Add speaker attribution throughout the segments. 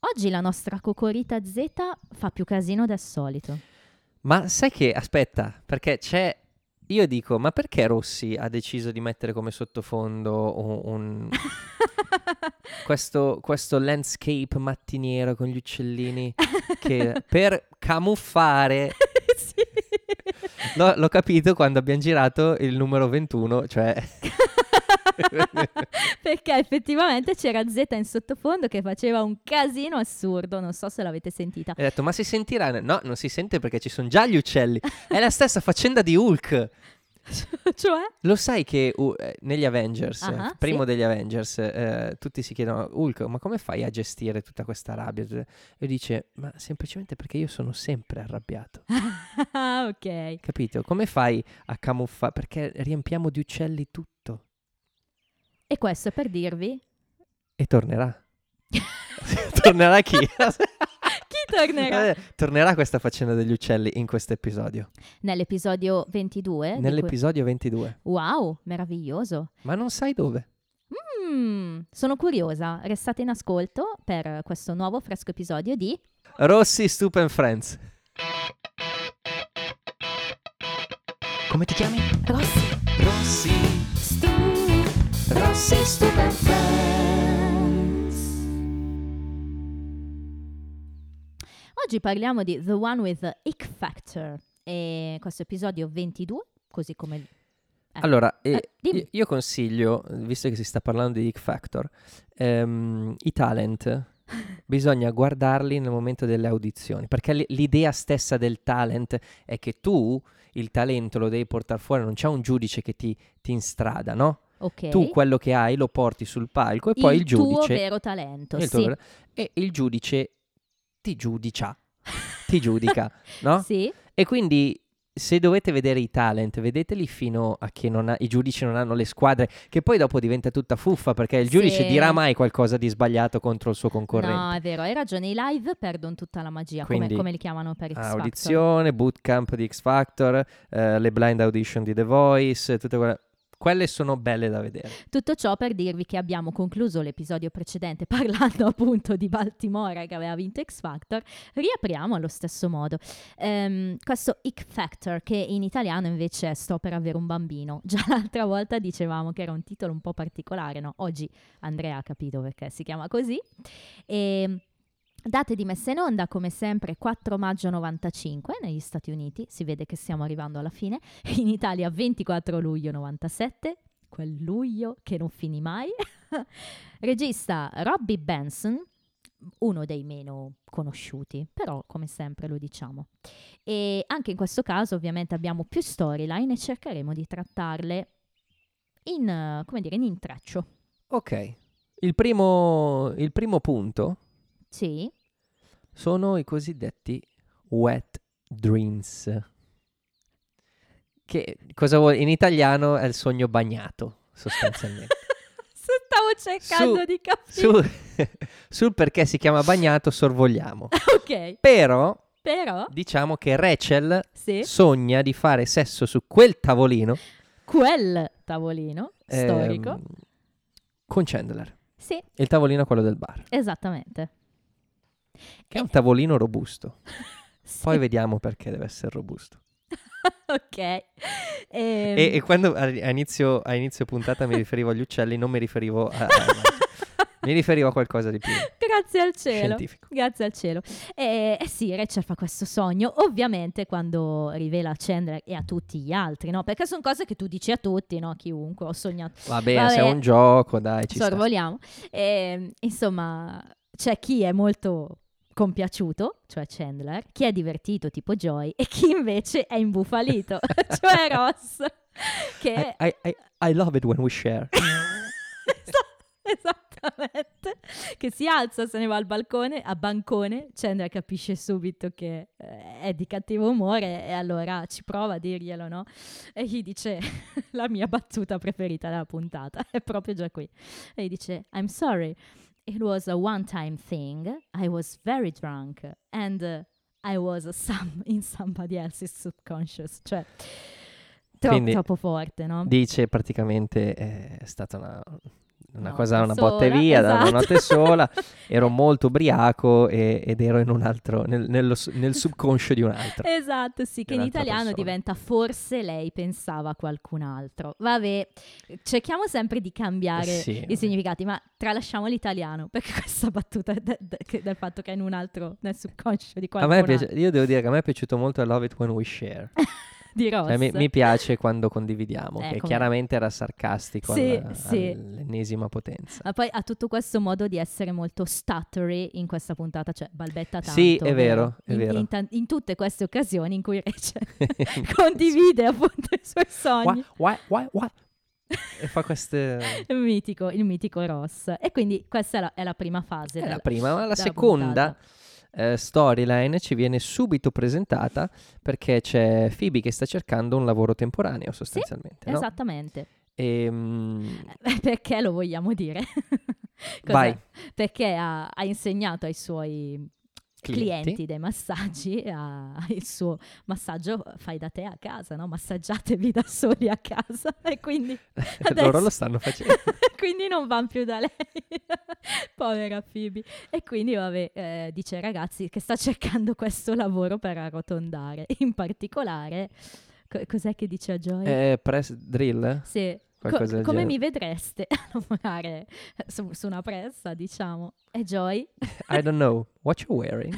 Speaker 1: Oggi la nostra cocorita Z fa più casino del solito.
Speaker 2: Ma sai che, aspetta, perché c'è... Io dico, ma perché Rossi ha deciso di mettere come sottofondo un... un- questo, questo landscape mattiniero con gli uccellini che per camuffare...
Speaker 1: sì.
Speaker 2: No, l'ho capito quando abbiamo girato il numero 21, cioè...
Speaker 1: Perché effettivamente c'era Z in sottofondo che faceva un casino assurdo, non so se l'avete sentita.
Speaker 2: Hai detto, ma si sentirà? No, non si sente perché ci sono già gli uccelli. È la stessa faccenda di Hulk.
Speaker 1: cioè?
Speaker 2: Lo sai che uh, negli Avengers,
Speaker 1: Ah,
Speaker 2: primo
Speaker 1: sì.
Speaker 2: degli Avengers, eh, tutti si chiedono, Hulk, ma come fai a gestire tutta questa rabbia? E dice, ma semplicemente perché io sono sempre arrabbiato.
Speaker 1: Ah, ok.
Speaker 2: Capito? Come fai a camuffare? Perché riempiamo di uccelli tutto.
Speaker 1: E questo è per dirvi
Speaker 2: E tornerà. tornerà chi?
Speaker 1: chi tornerà
Speaker 2: Eh, tornerà questa faccenda degli uccelli in questo episodio.
Speaker 1: nell'episodio 22. di cui-
Speaker 2: Nell'episodio 22.
Speaker 1: Wow, meraviglioso.
Speaker 2: Ma non sai dove.
Speaker 1: Mm, sono curiosa. Restate in ascolto per questo nuovo fresco episodio di
Speaker 2: Rossi Stupen Friends. Come ti chiami?
Speaker 1: Rossi
Speaker 2: Rossi.
Speaker 1: Stu
Speaker 2: Rossi
Speaker 1: Stupid Friends. Oggi parliamo di The One with the Ick Factor e questo episodio 22, così come... eh,
Speaker 2: Allora, eh,
Speaker 1: Eh,
Speaker 2: io- io consiglio, visto che si sta parlando di Ick Factor, ehm, i talent bisogna guardarli nel momento delle audizioni, perché l- l'idea stessa del talent è che tu il talento lo devi portare fuori, non c'è un giudice che ti, ti instrada, no?
Speaker 1: Ok.
Speaker 2: Tu quello che hai lo porti sul palco e poi il,
Speaker 1: tuo
Speaker 2: giudice...
Speaker 1: vero talento,
Speaker 2: il tuo
Speaker 1: sì.
Speaker 2: vero- e il giudice ti giudicia, ti giudica, no?
Speaker 1: Sì,
Speaker 2: E quindi se dovete vedere i talent, vedeteli fino a che non ha- i giudici non hanno le squadre, che poi dopo diventa tutta fuffa perché il giudice
Speaker 1: Sì.
Speaker 2: dirà mai qualcosa di sbagliato contro il suo concorrente.
Speaker 1: no, è vero, hai ragione, i live perdono tutta la magia, come,
Speaker 2: Quindi,
Speaker 1: come li chiamano per X Factor.
Speaker 2: Audizione, bootcamp di X Factor, eh, le blind audition di The Voice, tutte quelle... Quelle sono belle da vedere.
Speaker 1: Tutto ciò per dirvi che abbiamo concluso l'episodio precedente parlando appunto di Baltimora che aveva vinto X Factor. Riapriamo allo stesso modo. Ehm, questo X Factor, che in italiano invece è Sto per avere un bambino. Già l'altra volta dicevamo che era un titolo un po' particolare, no? Oggi Andrea ha capito perché si chiama così. E. Date di messa in onda, come sempre, 4 maggio 95 negli Stati Uniti, si vede che stiamo arrivando alla fine, in Italia 24 luglio 97, quel luglio che non finì mai. Regista Robbie Benson, uno dei meno conosciuti, però come sempre lo diciamo. E anche in questo caso ovviamente abbiamo più storyline e cercheremo di trattarle in, come dire, in intreccio.
Speaker 2: Ok, il primo, il primo punto
Speaker 1: Sì,
Speaker 2: sono i cosiddetti wet dreams. Che cosa vuol In italiano è il sogno bagnato, sostanzialmente.
Speaker 1: stavo cercando
Speaker 2: Su-
Speaker 1: di capire.
Speaker 2: Su- sul perché si chiama bagnato sorvogliamo.
Speaker 1: ok,
Speaker 2: Però
Speaker 1: però,
Speaker 2: diciamo che Rachel
Speaker 1: sì,
Speaker 2: sogna di fare sesso su quel tavolino
Speaker 1: quel tavolino
Speaker 2: ehm,
Speaker 1: storico.
Speaker 2: con Chandler.
Speaker 1: Sì,
Speaker 2: Il tavolino è quello del bar,
Speaker 1: esattamente.
Speaker 2: Che è un tavolino robusto.
Speaker 1: Sì,
Speaker 2: Poi vediamo perché deve essere robusto.
Speaker 1: ok. Ehm,
Speaker 2: E, e quando a inizio, a inizio puntata mi riferivo agli uccelli, non mi riferivo a... mi riferivo a qualcosa di più
Speaker 1: Grazie al cielo.
Speaker 2: scientifico.
Speaker 1: Grazie al cielo. E eh sì, Rachel fa questo sogno, ovviamente quando rivela a Chandler e a tutti gli altri, no? Perché sono cose che tu dici a tutti, no? Chiunque, ho sognato.
Speaker 2: Vabbè,
Speaker 1: Vabbè.
Speaker 2: se è un gioco, dai, ci
Speaker 1: sorvoliamo. E, insomma, c'è chi è molto compiaciuto, cioè Chandler, chi è divertito, tipo Joy, e chi invece è imbufalito, cioè Ross, che...
Speaker 2: I, I- I- I love it when we share.
Speaker 1: Esattamente, che si alza, se ne va al balcone, a bancone, Chandler capisce subito che eh, è di cattivo umore e allora ci prova a dirglielo, no? E gli dice la mia battuta preferita della puntata, è proprio già qui. E gli dice I'm sorry, it was a one-time thing, I was very drunk and uh, I was some in somebody else's subconscious, cioè troppo, troppo forte, no?
Speaker 2: Dice praticamente eh, è stata una, una
Speaker 1: No,
Speaker 2: cosa, una
Speaker 1: sola,
Speaker 2: botta e via, da una
Speaker 1: esatto.
Speaker 2: notte sola, ero molto ubriaco e- ed ero in un altro, nel, nello nel subconscio di un altro.
Speaker 1: Esatto, sì, che in italiano
Speaker 2: persona.
Speaker 1: diventa forse lei pensava a qualcun altro. Vabbè, cerchiamo sempre di cambiare
Speaker 2: Sì,
Speaker 1: i significati, ma tralasciamo l'italiano, perché questa battuta de- che- del fatto che è in un altro, nel subconscio di
Speaker 2: A
Speaker 1: qualcun
Speaker 2: me
Speaker 1: altro.
Speaker 2: piace, io devo dire che a me è piaciuto molto I Love It When We Share.
Speaker 1: Di Ross.
Speaker 2: Cioè, mi, mi piace quando condividiamo,
Speaker 1: Eh,
Speaker 2: che
Speaker 1: come-
Speaker 2: chiaramente era sarcastico
Speaker 1: Sì,
Speaker 2: alla-
Speaker 1: sì.
Speaker 2: all'ennesima potenza.
Speaker 1: Ma poi ha tutto questo modo di essere molto stuttery in questa puntata, cioè balbetta tanto.
Speaker 2: Sì, è vero, è
Speaker 1: In,
Speaker 2: vero.
Speaker 1: in tan- in tutte queste occasioni in cui Rachel condivide appunto i suoi sogni.
Speaker 2: Why, why, why? E fa queste...
Speaker 1: Il mitico, il mitico Ross. E quindi questa è la, è la prima fase.
Speaker 2: È la
Speaker 1: della-
Speaker 2: prima, ma la seconda
Speaker 1: puntata.
Speaker 2: Eh, storyline ci viene subito presentata perché c'è Phoebe che sta cercando un lavoro temporaneo sostanzialmente. no?
Speaker 1: Esattamente.
Speaker 2: Ehm,
Speaker 1: Eh, Perché lo vogliamo dire?
Speaker 2: Vai.
Speaker 1: Perché ha, ha insegnato ai suoi
Speaker 2: clienti.
Speaker 1: clienti dei massaggi il suo massaggio fai da te a casa, no? Massaggiatevi da soli a casa e quindi
Speaker 2: Loro
Speaker 1: adesso-
Speaker 2: lo stanno facendo.
Speaker 1: quindi non vanno più da lei. Povera Phoebe. E quindi, vabbè, eh, dice ragazzi che sta cercando questo lavoro per arrotondare. In particolare, co- cos'è che dice a Joy?
Speaker 2: Eh, press drill?
Speaker 1: Sì, co- come mi vedreste a lavorare su, su una pressa, diciamo. E Joy?
Speaker 2: I don't know. What you wearing?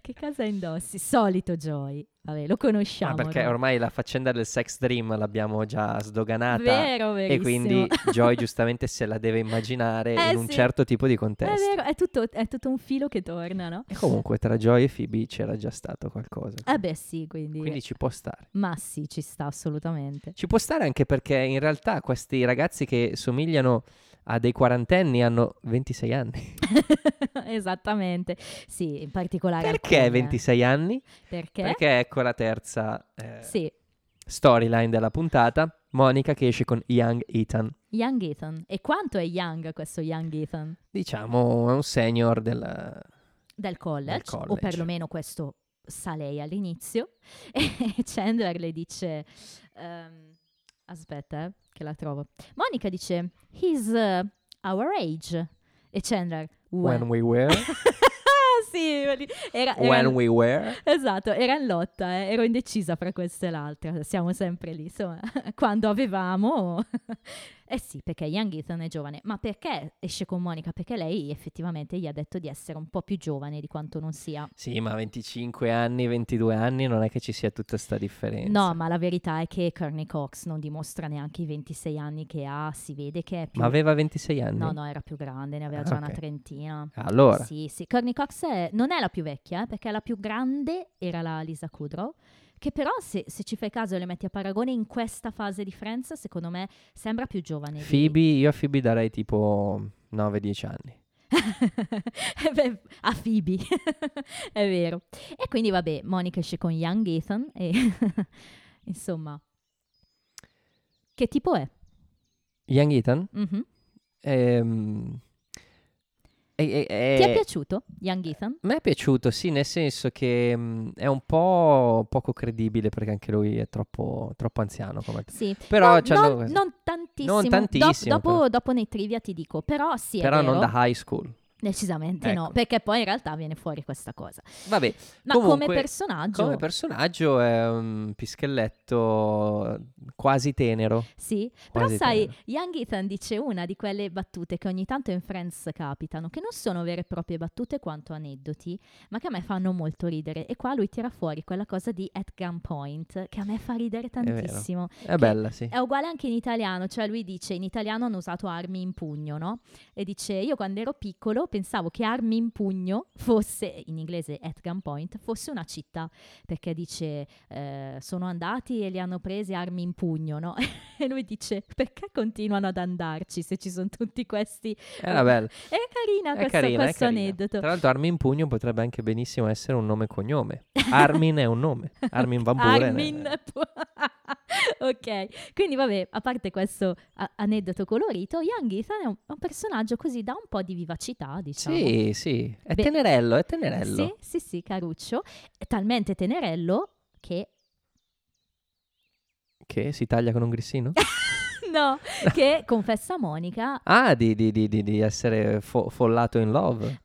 Speaker 1: che cosa indossi? Solito Joy. Vabbè, lo conosciamo.
Speaker 2: Ah, perché
Speaker 1: no?
Speaker 2: ormai la faccenda del sex dream l'abbiamo già sdoganata.
Speaker 1: Vero,
Speaker 2: E quindi Joy giustamente se la deve immaginare
Speaker 1: Eh,
Speaker 2: in un
Speaker 1: sì.
Speaker 2: certo tipo di
Speaker 1: È
Speaker 2: contesto.
Speaker 1: vero, è tutto, è tutto un filo che torna, no?
Speaker 2: E comunque tra Joy e Phoebe c'era già stato qualcosa.
Speaker 1: Eh beh sì, quindi...
Speaker 2: Quindi ci può stare.
Speaker 1: Ma sì, ci sta assolutamente.
Speaker 2: Ci può stare anche perché in realtà questi ragazzi che somigliano a dei quarantenni hanno 26 anni.
Speaker 1: Esattamente. Sì, in particolare
Speaker 2: Perché
Speaker 1: alcuni, eh.
Speaker 2: 26 anni?
Speaker 1: Perché?
Speaker 2: Perché ecco la terza eh,
Speaker 1: Sì,
Speaker 2: storyline della puntata. Monica che esce con Young Ethan.
Speaker 1: Young Ethan. E quanto è young questo Young Ethan?
Speaker 2: Diciamo è un senior del...
Speaker 1: Del college,
Speaker 2: Del
Speaker 1: o
Speaker 2: college.
Speaker 1: perlomeno questo sa lei all'inizio. E Chandler le dice... ehm, aspetta, eh, che la trovo. Monica dice, he's uh, our age. E Chandler,
Speaker 2: When
Speaker 1: when?
Speaker 2: we were.
Speaker 1: sì, era, era,
Speaker 2: when we were.
Speaker 1: Esatto, era in lotta, eh, ero indecisa fra questa e l'altra, siamo sempre lì, insomma, quando avevamo... eh sì, perché Young Ethan è giovane, ma perché esce con Monica? Perché lei effettivamente gli ha detto di essere un po' più giovane di quanto non sia.
Speaker 2: Sì, ma 25 anni, 22 anni non è che ci sia tutta sta differenza.
Speaker 1: No, ma la verità è che Courtney Cox non dimostra neanche i 26 anni che ha, si vede che è più...
Speaker 2: Ma aveva 26 anni?
Speaker 1: No, no, era più grande, ne aveva
Speaker 2: Ah,
Speaker 1: già una
Speaker 2: ok.
Speaker 1: trentina.
Speaker 2: Allora,
Speaker 1: Sì, sì. Courtney Cox è- non è la più vecchia, eh, perché la più grande era la Lisa Kudrow, che però se, se ci fai caso e le metti a paragone in questa fase di Friends, secondo me sembra più giovane. di-
Speaker 2: Phoebe, io a Phoebe darei tipo 9-10 anni.
Speaker 1: Eh beh, a Phoebe, è vero. E quindi vabbè, Monica esce con Young Ethan e insomma, che tipo è?
Speaker 2: Young Ethan?
Speaker 1: Mhm.
Speaker 2: Ehm, e- e-
Speaker 1: Ti è piaciuto Young Ethan?
Speaker 2: A me è piaciuto, sì, nel senso che mh, è un po' poco credibile perché anche lui è troppo, troppo anziano. Come...
Speaker 1: Sì,
Speaker 2: Però
Speaker 1: No, non, non tantissimo.
Speaker 2: Non tantissimo,
Speaker 1: dopo,
Speaker 2: però.
Speaker 1: dopo nei trivia ti dico, però sì,
Speaker 2: Però non da high school.
Speaker 1: Decisamente no,
Speaker 2: Ecco.
Speaker 1: perché poi in realtà viene fuori questa cosa.
Speaker 2: Vabbè,
Speaker 1: Ma
Speaker 2: Comunque,
Speaker 1: come personaggio,
Speaker 2: come personaggio è un pischelletto quasi tenero.
Speaker 1: sì, però
Speaker 2: quasi
Speaker 1: sai,
Speaker 2: tenero.
Speaker 1: Young Ethan dice una di quelle battute che ogni tanto in Friends capitano, che non sono vere e proprie battute quanto aneddoti, ma che a me fanno molto ridere. E qua lui tira fuori quella cosa di at gunpoint, che a me fa ridere tantissimo.
Speaker 2: È bella, sì.
Speaker 1: È uguale anche in italiano, cioè lui dice in italiano hanno usato armi in pugno, no? E dice io quando ero piccolo pensavo che armi in pugno fosse, in inglese at gunpoint, fosse una città, perché dice eh, sono andati e li hanno presi armi in pugno, no? e lui dice perché continuano ad andarci se ci sono tutti questi...
Speaker 2: Era bella.
Speaker 1: È carina
Speaker 2: È
Speaker 1: questo,
Speaker 2: carina, è
Speaker 1: questo
Speaker 2: carina.
Speaker 1: aneddoto.
Speaker 2: Tra l'altro Armin Pugno potrebbe anche benissimo essere un nome e cognome. Armin è un nome. Armin Van Buren.
Speaker 1: Armin. ok, quindi vabbè, a parte questo a- aneddoto colorito, Young Ethan è un, un personaggio così da un po' di vivacità, diciamo.
Speaker 2: Sì, sì. È
Speaker 1: Beh,
Speaker 2: tenerello, è tenerello.
Speaker 1: Sì, sì, sì, caruccio. È talmente tenerello che...
Speaker 2: Che si taglia con un grissino?
Speaker 1: no, che confessa a Monica.
Speaker 2: Ah, di, di- di- di- di essere fo- follato in love.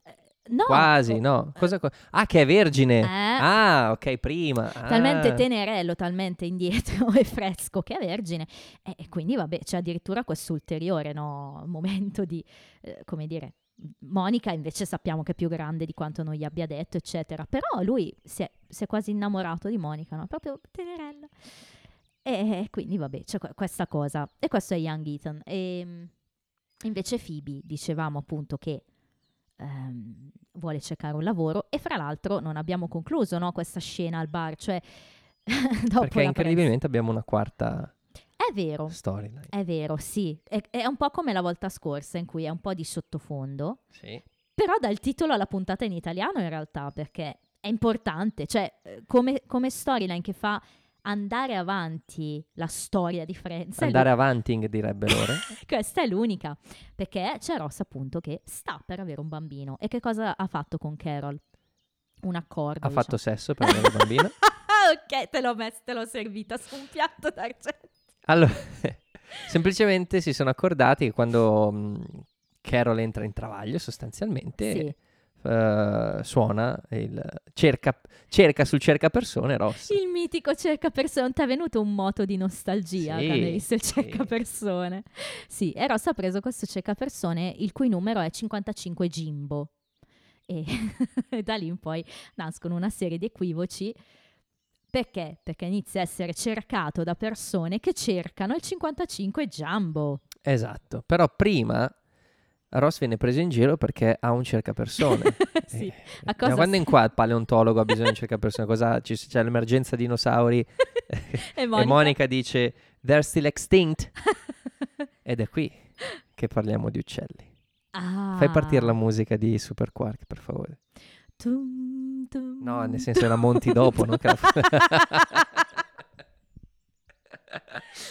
Speaker 1: No,
Speaker 2: Quasi, no. Cosa, co- ah, che è vergine.
Speaker 1: Eh.
Speaker 2: Ah, ok, prima.
Speaker 1: talmente
Speaker 2: Ah.
Speaker 1: tenerello, talmente indietro e fresco che è vergine. E, e quindi, vabbè, c'è addirittura questo ulteriore no, momento di, eh, come dire, Monica invece sappiamo che è più grande di quanto non gli abbia detto, eccetera. Però lui si è, si è quasi innamorato di Monica, no? Proprio tenerello. E quindi, vabbè, c'è que- questa cosa. E questo è Young Ethan. E invece Phoebe, dicevamo appunto che ehm, vuole cercare un lavoro e fra l'altro non abbiamo concluso no, questa scena al bar, cioè dopo
Speaker 2: Perché incredibilmente abbiamo una quarta
Speaker 1: presa- È vero,
Speaker 2: storyline.
Speaker 1: è vero, sì. È, è un po' come la volta scorsa in cui è un po' di sottofondo,
Speaker 2: Sì.
Speaker 1: però dà il titolo alla puntata in italiano in realtà perché è importante, cioè eh, come, come storyline che fa andare avanti la storia di Friends.
Speaker 2: Andare avanti, direbbe loro.
Speaker 1: Questa è l'unica, perché c'è Ross appunto che sta per avere un bambino. E che cosa ha fatto con Carol? Un accordo.
Speaker 2: ha fatto
Speaker 1: diciamo.
Speaker 2: sesso per avere un bambino.
Speaker 1: ok, te l'ho messa, te l'ho servita su un piatto d'argento.
Speaker 2: Allora, semplicemente si sono accordati che quando mh, Carol entra in travaglio, sostanzialmente
Speaker 1: Sì.
Speaker 2: Eh, suona il cerca, cerca sul cercapersone Ross.
Speaker 1: Il mitico cercapersone. Ti è venuto un moto di nostalgia
Speaker 2: Sì,
Speaker 1: quando hai visto il
Speaker 2: sì.
Speaker 1: cercapersone. Sì, e Ross ha preso questo cercapersone il cui numero è 55 Jimbo. E da lì in poi nascono una serie di equivoci. Perché? Perché inizia a essere cercato da persone che cercano il 55 Jumbo.
Speaker 2: Esatto, però prima Ross viene preso in giro perché ha un cercapersone.
Speaker 1: sì.
Speaker 2: Eh, quando
Speaker 1: si-
Speaker 2: in qua il paleontologo ha bisogno di un cercapersone, cosa ci- c'è l'emergenza dinosauri
Speaker 1: E
Speaker 2: e
Speaker 1: Monica?
Speaker 2: Monica dice they're still extinct ed è qui che parliamo di uccelli.
Speaker 1: Ah.
Speaker 2: Fai partire la musica di Super Quark, per favore.
Speaker 1: Tum, tum,
Speaker 2: No, nel senso la monti dopo, non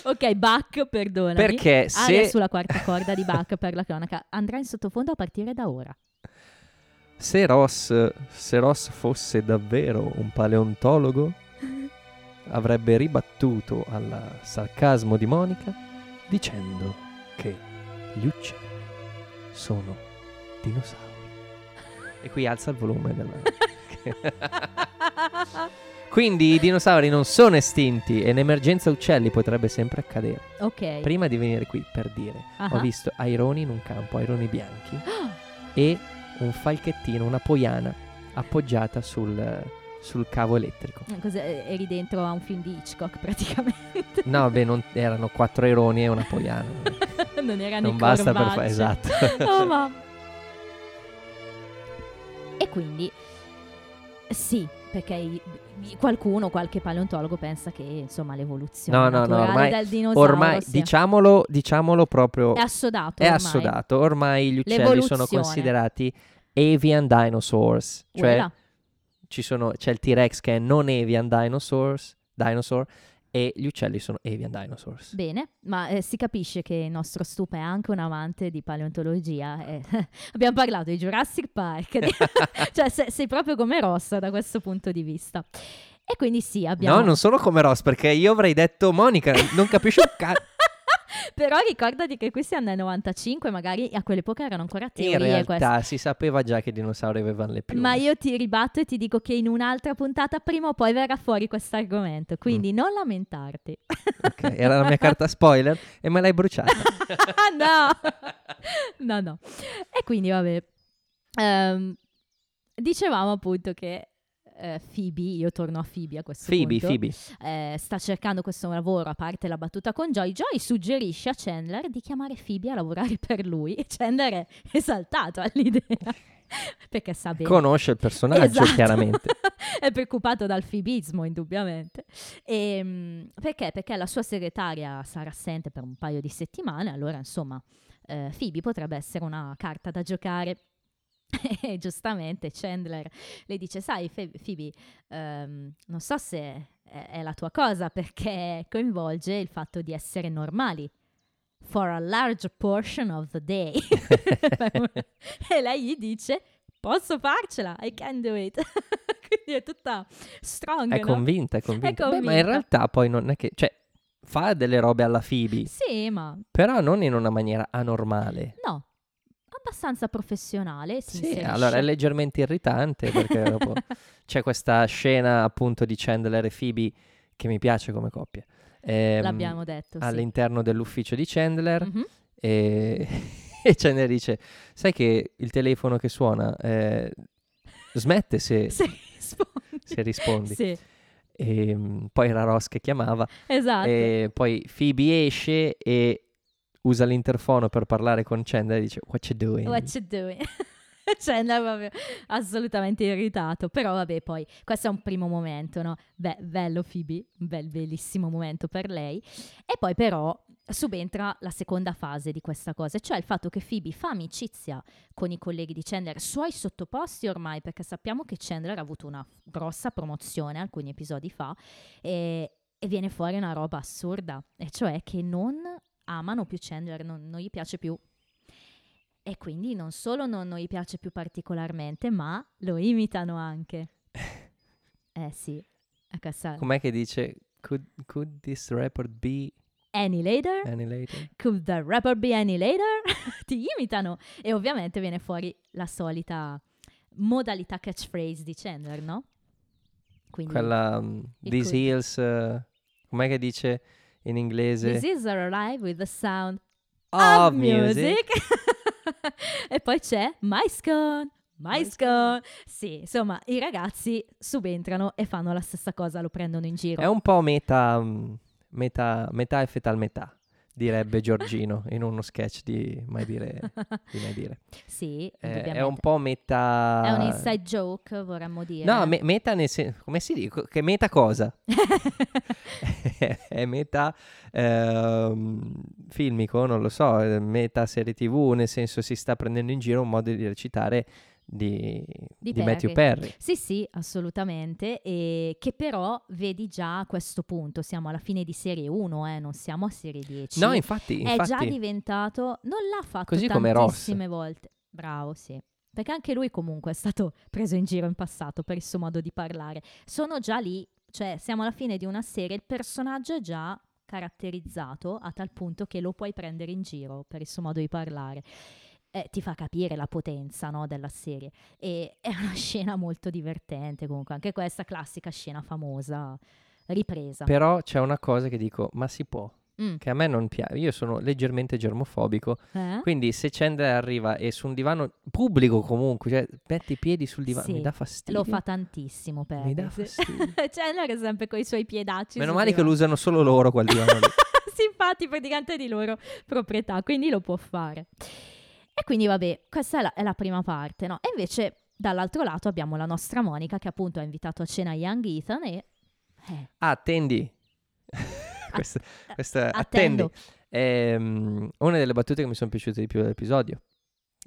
Speaker 1: ok, Bach, perdonami.
Speaker 2: Perché
Speaker 1: Aria
Speaker 2: se,
Speaker 1: sulla quarta corda di Bach per la cronaca. Andrà in sottofondo a partire da ora.
Speaker 2: se Ross, se Ross fosse davvero un paleontologo, avrebbe ribattuto al sarcasmo di Monica dicendo che gli uccelli sono dinosauri. E qui alza il volume della... Quindi i dinosauri non sono estinti e l'emergenza uccelli potrebbe sempre accadere.
Speaker 1: ok.
Speaker 2: Prima di venire qui per dire,
Speaker 1: Ah.
Speaker 2: ho visto aironi in un campo, aironi bianchi, e un falchettino, una poiana appoggiata sul, sul cavo elettrico.
Speaker 1: Cos'è? Eri dentro a un film di Hitchcock praticamente.
Speaker 2: No, beh, non, erano quattro aironi e una poiana.
Speaker 1: non erano
Speaker 2: non
Speaker 1: i
Speaker 2: basta per fare esatto.
Speaker 1: Oh, mamma. E quindi sì, perché qualcuno, qualche paleontologo pensa che insomma l'evoluzione
Speaker 2: No, no, no, ormai-
Speaker 1: del dinosauro
Speaker 2: Ormai,
Speaker 1: sia-
Speaker 2: diciamolo, diciamolo proprio,
Speaker 1: è assodato.
Speaker 2: è
Speaker 1: ormai.
Speaker 2: assodato. Ormai gli uccelli sono considerati avian dinosaurs, cioè ci sono, c'è il T-Rex che è non avian dinosaurs, dinosaur, e gli uccelli sono avian dinosaurs.
Speaker 1: Bene, ma eh, si capisce che il nostro Stupa è anche un amante di paleontologia. eh. abbiamo parlato di Jurassic Park, di- cioè se- sei proprio come Rossa da questo punto di vista. E quindi sì, abbiamo...
Speaker 2: No, non sono come Ross, perché io avrei detto Monica, non capisci un cazzo.
Speaker 1: Però ricordati che siamo nel 95, magari a quell'epoca erano ancora
Speaker 2: In
Speaker 1: teorie queste.
Speaker 2: realtà si sapeva già che i dinosauri avevano le piume.
Speaker 1: Ma io ti ribatto e ti dico che in un'altra puntata prima o poi verrà fuori questo argomento, quindi
Speaker 2: Mm.
Speaker 1: non lamentarti.
Speaker 2: Ok, era la mia carta spoiler e me l'hai bruciata.
Speaker 1: no, no, no. E quindi vabbè, Ehm, dicevamo appunto che eh, Phoebe, io torno a Phoebe a questo
Speaker 2: Phoebe,
Speaker 1: punto,
Speaker 2: Phoebe.
Speaker 1: eh, sta cercando questo lavoro, a parte la battuta con Joy. Joy suggerisce a Chandler di chiamare Phoebe a lavorare per lui e Chandler è esaltato all'idea. Perché sa bene.
Speaker 2: Conosce il personaggio,
Speaker 1: Esatto.
Speaker 2: chiaramente.
Speaker 1: è preoccupato dal fibismo, indubbiamente. Ehm, perché? Perché la sua segretaria sarà assente per un paio di settimane, allora insomma eh, Phoebe potrebbe essere una carta da giocare. E giustamente Chandler le dice, sai Fe- Phoebe, ehm, non so se è, è la tua cosa perché coinvolge il fatto di essere normali. For a large portion of the day. e lei gli dice, posso farcela, I can do it. Quindi è tutta strong,
Speaker 2: È
Speaker 1: no?
Speaker 2: convinta, è convinta. Beh, ma in
Speaker 1: convinta.
Speaker 2: realtà poi non è che... Cioè, fa delle robe alla Phoebe,
Speaker 1: Sì, ma
Speaker 2: però non in una maniera anormale.
Speaker 1: no, abbastanza professionale. Si
Speaker 2: Sì, allora è leggermente irritante perché c'è questa scena appunto di Chandler e Phoebe che mi piace come coppia. Ehm,
Speaker 1: L'abbiamo detto, sì.
Speaker 2: all'interno dell'ufficio di Chandler
Speaker 1: Mhm.
Speaker 2: e, e Chandler dice sai che il telefono che suona eh, smette se,
Speaker 1: Sì, rispondi.
Speaker 2: se rispondi
Speaker 1: Sì,
Speaker 2: e mm, poi era Ross che chiamava
Speaker 1: esatto.
Speaker 2: e poi Phoebe esce e usa l'interfono per parlare con Chandler e dice what you doing
Speaker 1: What you doing? no, proprio assolutamente irritato. Però vabbè, poi questo è un primo momento, no? Beh, bello Phoebe, un bel bellissimo momento per lei. E poi però subentra la seconda fase di questa cosa, cioè il fatto che Phoebe fa amicizia con i colleghi di Chandler, suoi sottoposti ormai, perché sappiamo che Chandler ha avuto una grossa promozione alcuni episodi fa e, e viene fuori una roba assurda, e cioè che non amano più Chandler, non, non gli piace più. E quindi non solo non, non gli piace più particolarmente, ma lo imitano anche. Eh sì, a questa...
Speaker 2: com'è che dice could, could this report be
Speaker 1: Any later?
Speaker 2: any later
Speaker 1: Could the rapper be any later? Ti imitano. E ovviamente viene fuori la solita modalità catchphrase di Chandler, no? Quindi,
Speaker 2: quella um, These
Speaker 1: could.
Speaker 2: Heels uh, com'è che dice in inglese
Speaker 1: This is alive with the sound
Speaker 2: of
Speaker 1: of
Speaker 2: music,
Speaker 1: music. e poi c'è My Scone. My Scone. Sì, insomma, i ragazzi subentrano e fanno la stessa cosa, lo prendono in giro.
Speaker 2: è un po' meta, um, meta, metà e fetal metà direbbe Giorgino in uno sketch di Mai dire, di mai dire.
Speaker 1: sì,
Speaker 2: Eh, è un po' metà
Speaker 1: È un inside joke, vorremmo dire.
Speaker 2: no me- meta nel senso come si dice che meta cosa è meta ehm, filmico, non lo so, meta serie tv, nel senso si sta prendendo in giro un modo di recitare di,
Speaker 1: Di
Speaker 2: di Matthew
Speaker 1: Perry. Sì, sì, assolutamente, e che però vedi già a questo punto, siamo alla fine di serie 1, eh, non siamo a serie 10.
Speaker 2: No, infatti,
Speaker 1: è già
Speaker 2: infatti
Speaker 1: diventato, non l'ha fatto
Speaker 2: Così
Speaker 1: tantissime volte. Bravo, sì. Perché anche lui comunque è stato preso in giro in passato per il suo modo di parlare. Sono già lì, cioè siamo alla fine di una serie, il personaggio è già caratterizzato a tal punto che lo puoi prendere in giro per il suo modo di parlare. Eh, ti fa capire la potenza no, della serie. E è una scena molto divertente comunque, anche questa classica scena famosa, ripresa.
Speaker 2: però c'è una cosa che dico, ma si può?
Speaker 1: Mm.
Speaker 2: Che a me non piace, io sono leggermente germofobico,
Speaker 1: Eh?
Speaker 2: quindi se Chandler arriva e su un divano pubblico comunque, cioè mette i piedi sul divano,
Speaker 1: Sì,
Speaker 2: mi dà fastidio.
Speaker 1: Lo fa tantissimo per
Speaker 2: Mi dà fastidio.
Speaker 1: Chandler è sempre con i suoi piedacci.
Speaker 2: Meno male che lo usano solo loro quel divano lì.
Speaker 1: sì, infatti, praticamente è di loro proprietà, quindi lo può fare. E quindi, vabbè, questa è la, è la prima parte, no? E invece, dall'altro lato, abbiamo la nostra Monica che appunto ha invitato a cena Young Ethan e... eh,
Speaker 2: Ah, attendi. questa, questa-
Speaker 1: attendo.
Speaker 2: attendi. Ehm, una delle battute che mi sono piaciute di più dell'episodio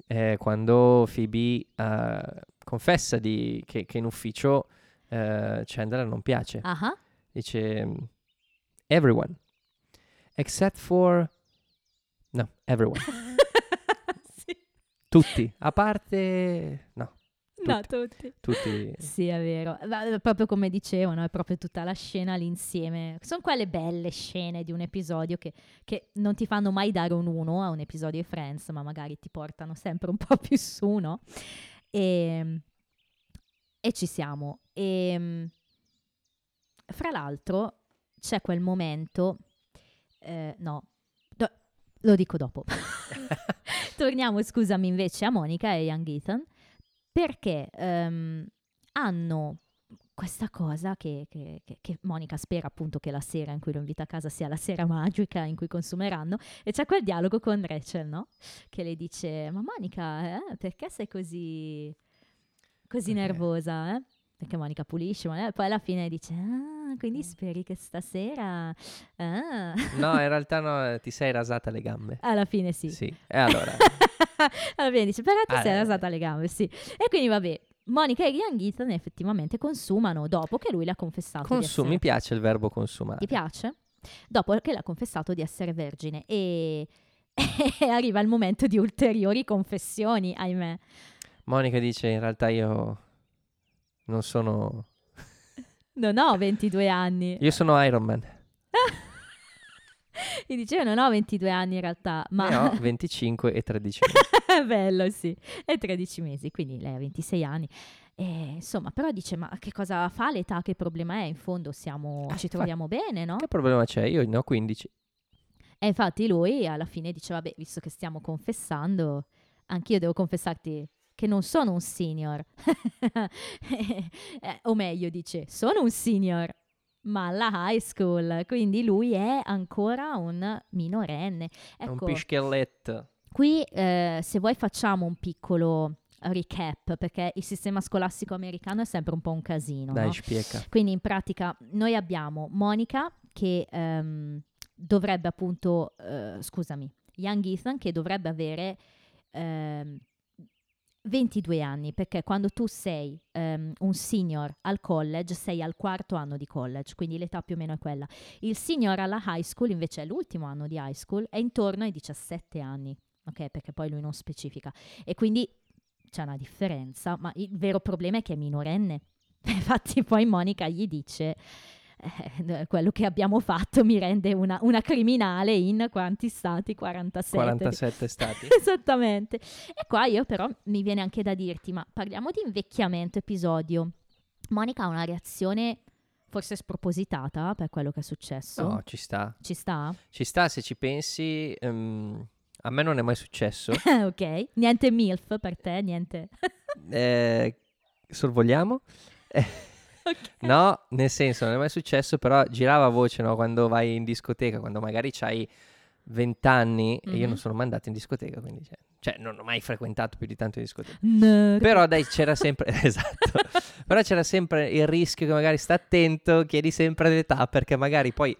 Speaker 2: è quando Phoebe eh, confessa di- che, che in ufficio eh, Chandler non piace.
Speaker 1: Ah.
Speaker 2: Dice everyone except for no, everyone. Tutti, a parte no,
Speaker 1: No, tutti.
Speaker 2: tutti
Speaker 1: Sì, è vero. Ma, Proprio come dicevano, è proprio tutta la scena lì insieme. Sono quelle belle scene di un episodio che, che non ti fanno mai dare un 1 a un episodio di Friends, ma magari ti portano sempre un po' più su, no? E, e ci siamo. E, fra l'altro, c'è quel momento... eh, no, lo dico dopo. Torniamo, scusami, invece a Monica e Young Ethan perché ehm, hanno questa cosa che, che- che- Monica spera appunto che la sera in cui lo invita a casa sia la sera magica in cui consumeranno e c'è quel dialogo con Rachel, no? Che le dice, ma Monica, eh, perché sei così, così
Speaker 2: Perché?
Speaker 1: nervosa? eh?" Perché Monica pulisce, ma- poi alla fine dice, ah, quindi speri che stasera... ah."
Speaker 2: No, in realtà no, ti sei rasata le gambe.
Speaker 1: Alla fine sì.
Speaker 2: Sì. E allora
Speaker 1: Alla fine dice, però ti
Speaker 2: Ah,
Speaker 1: sei
Speaker 2: eh.
Speaker 1: rasata le gambe, sì. E quindi vabbè, Monica e Young Ethan effettivamente consumano dopo che lui le ha confessato di
Speaker 2: consumi, mi
Speaker 1: essere...
Speaker 2: piace il verbo consumare.
Speaker 1: Ti piace? Dopo che le ha confessato di essere vergine e... e arriva il momento di ulteriori confessioni, ahimè.
Speaker 2: Monica dice in realtà io non sono
Speaker 1: Non ho 22 anni.
Speaker 2: io sono Iron Man.
Speaker 1: Mi dicevo, non ho 22 anni in realtà, ma...
Speaker 2: Ne ho 25 e 13 mesi.
Speaker 1: Bello, sì. E 13 mesi, quindi lei ha 26 anni. E, insomma, però dice, ma che cosa fa l'età? Che problema è? In fondo siamo,
Speaker 2: Eh,
Speaker 1: ci troviamo bene, no?
Speaker 2: Che problema c'è? Io ne ho 15.
Speaker 1: E infatti lui alla fine dice, vabbè, visto che stiamo confessando, anch'io devo confessarti che non sono un senior. Eh, o meglio, dice, sono un senior, ma alla high school, quindi lui è ancora un minorenne.
Speaker 2: È un
Speaker 1: Ecco,
Speaker 2: pischelletto.
Speaker 1: qui eh, se vuoi facciamo un piccolo recap, perché il sistema scolastico americano è sempre un po' un casino.
Speaker 2: Dai,
Speaker 1: no?
Speaker 2: spiega.
Speaker 1: Quindi in pratica noi abbiamo Monica che ehm, dovrebbe appunto, eh, scusami, Young Ethan che dovrebbe avere ehm, 22 anni, perché quando tu sei ehm, un senior al college, sei al quarto anno di college, quindi l'età più o meno è quella. Il senior alla high school invece è l'ultimo anno di high school, è intorno ai 17 anni, ok? Perché poi lui non specifica. E quindi c'è una differenza, ma il vero problema è che è minorenne. Infatti poi Monica gli dice eh, quello che abbiamo fatto mi rende una, una criminale in quanti stati? 47.
Speaker 2: 47 stati.
Speaker 1: Esattamente. E qua io però mi viene anche da dirti, ma parliamo di invecchiamento episodio. Monica ha una reazione forse spropositata per quello che è successo.
Speaker 2: No, ci sta.
Speaker 1: Ci sta?
Speaker 2: Ci sta se ci pensi. ehm, a me non è mai successo.
Speaker 1: ok. Niente MILF per te, niente.
Speaker 2: Eh, sorvoliamo? Eh,
Speaker 1: Ok.
Speaker 2: No, nel senso, non è mai successo, però girava voce, no? Quando vai in discoteca, quando magari c'hai 20 anni, e io
Speaker 1: Mhm.
Speaker 2: non sono mai andato in discoteca, quindi cioè, cioè, non ho mai frequentato più di tanto in discoteca.
Speaker 1: Nerd.
Speaker 2: Però dai, c'era sempre, esatto, però c'era sempre il rischio che magari sta attento, chiedi sempre l'età, perché magari poi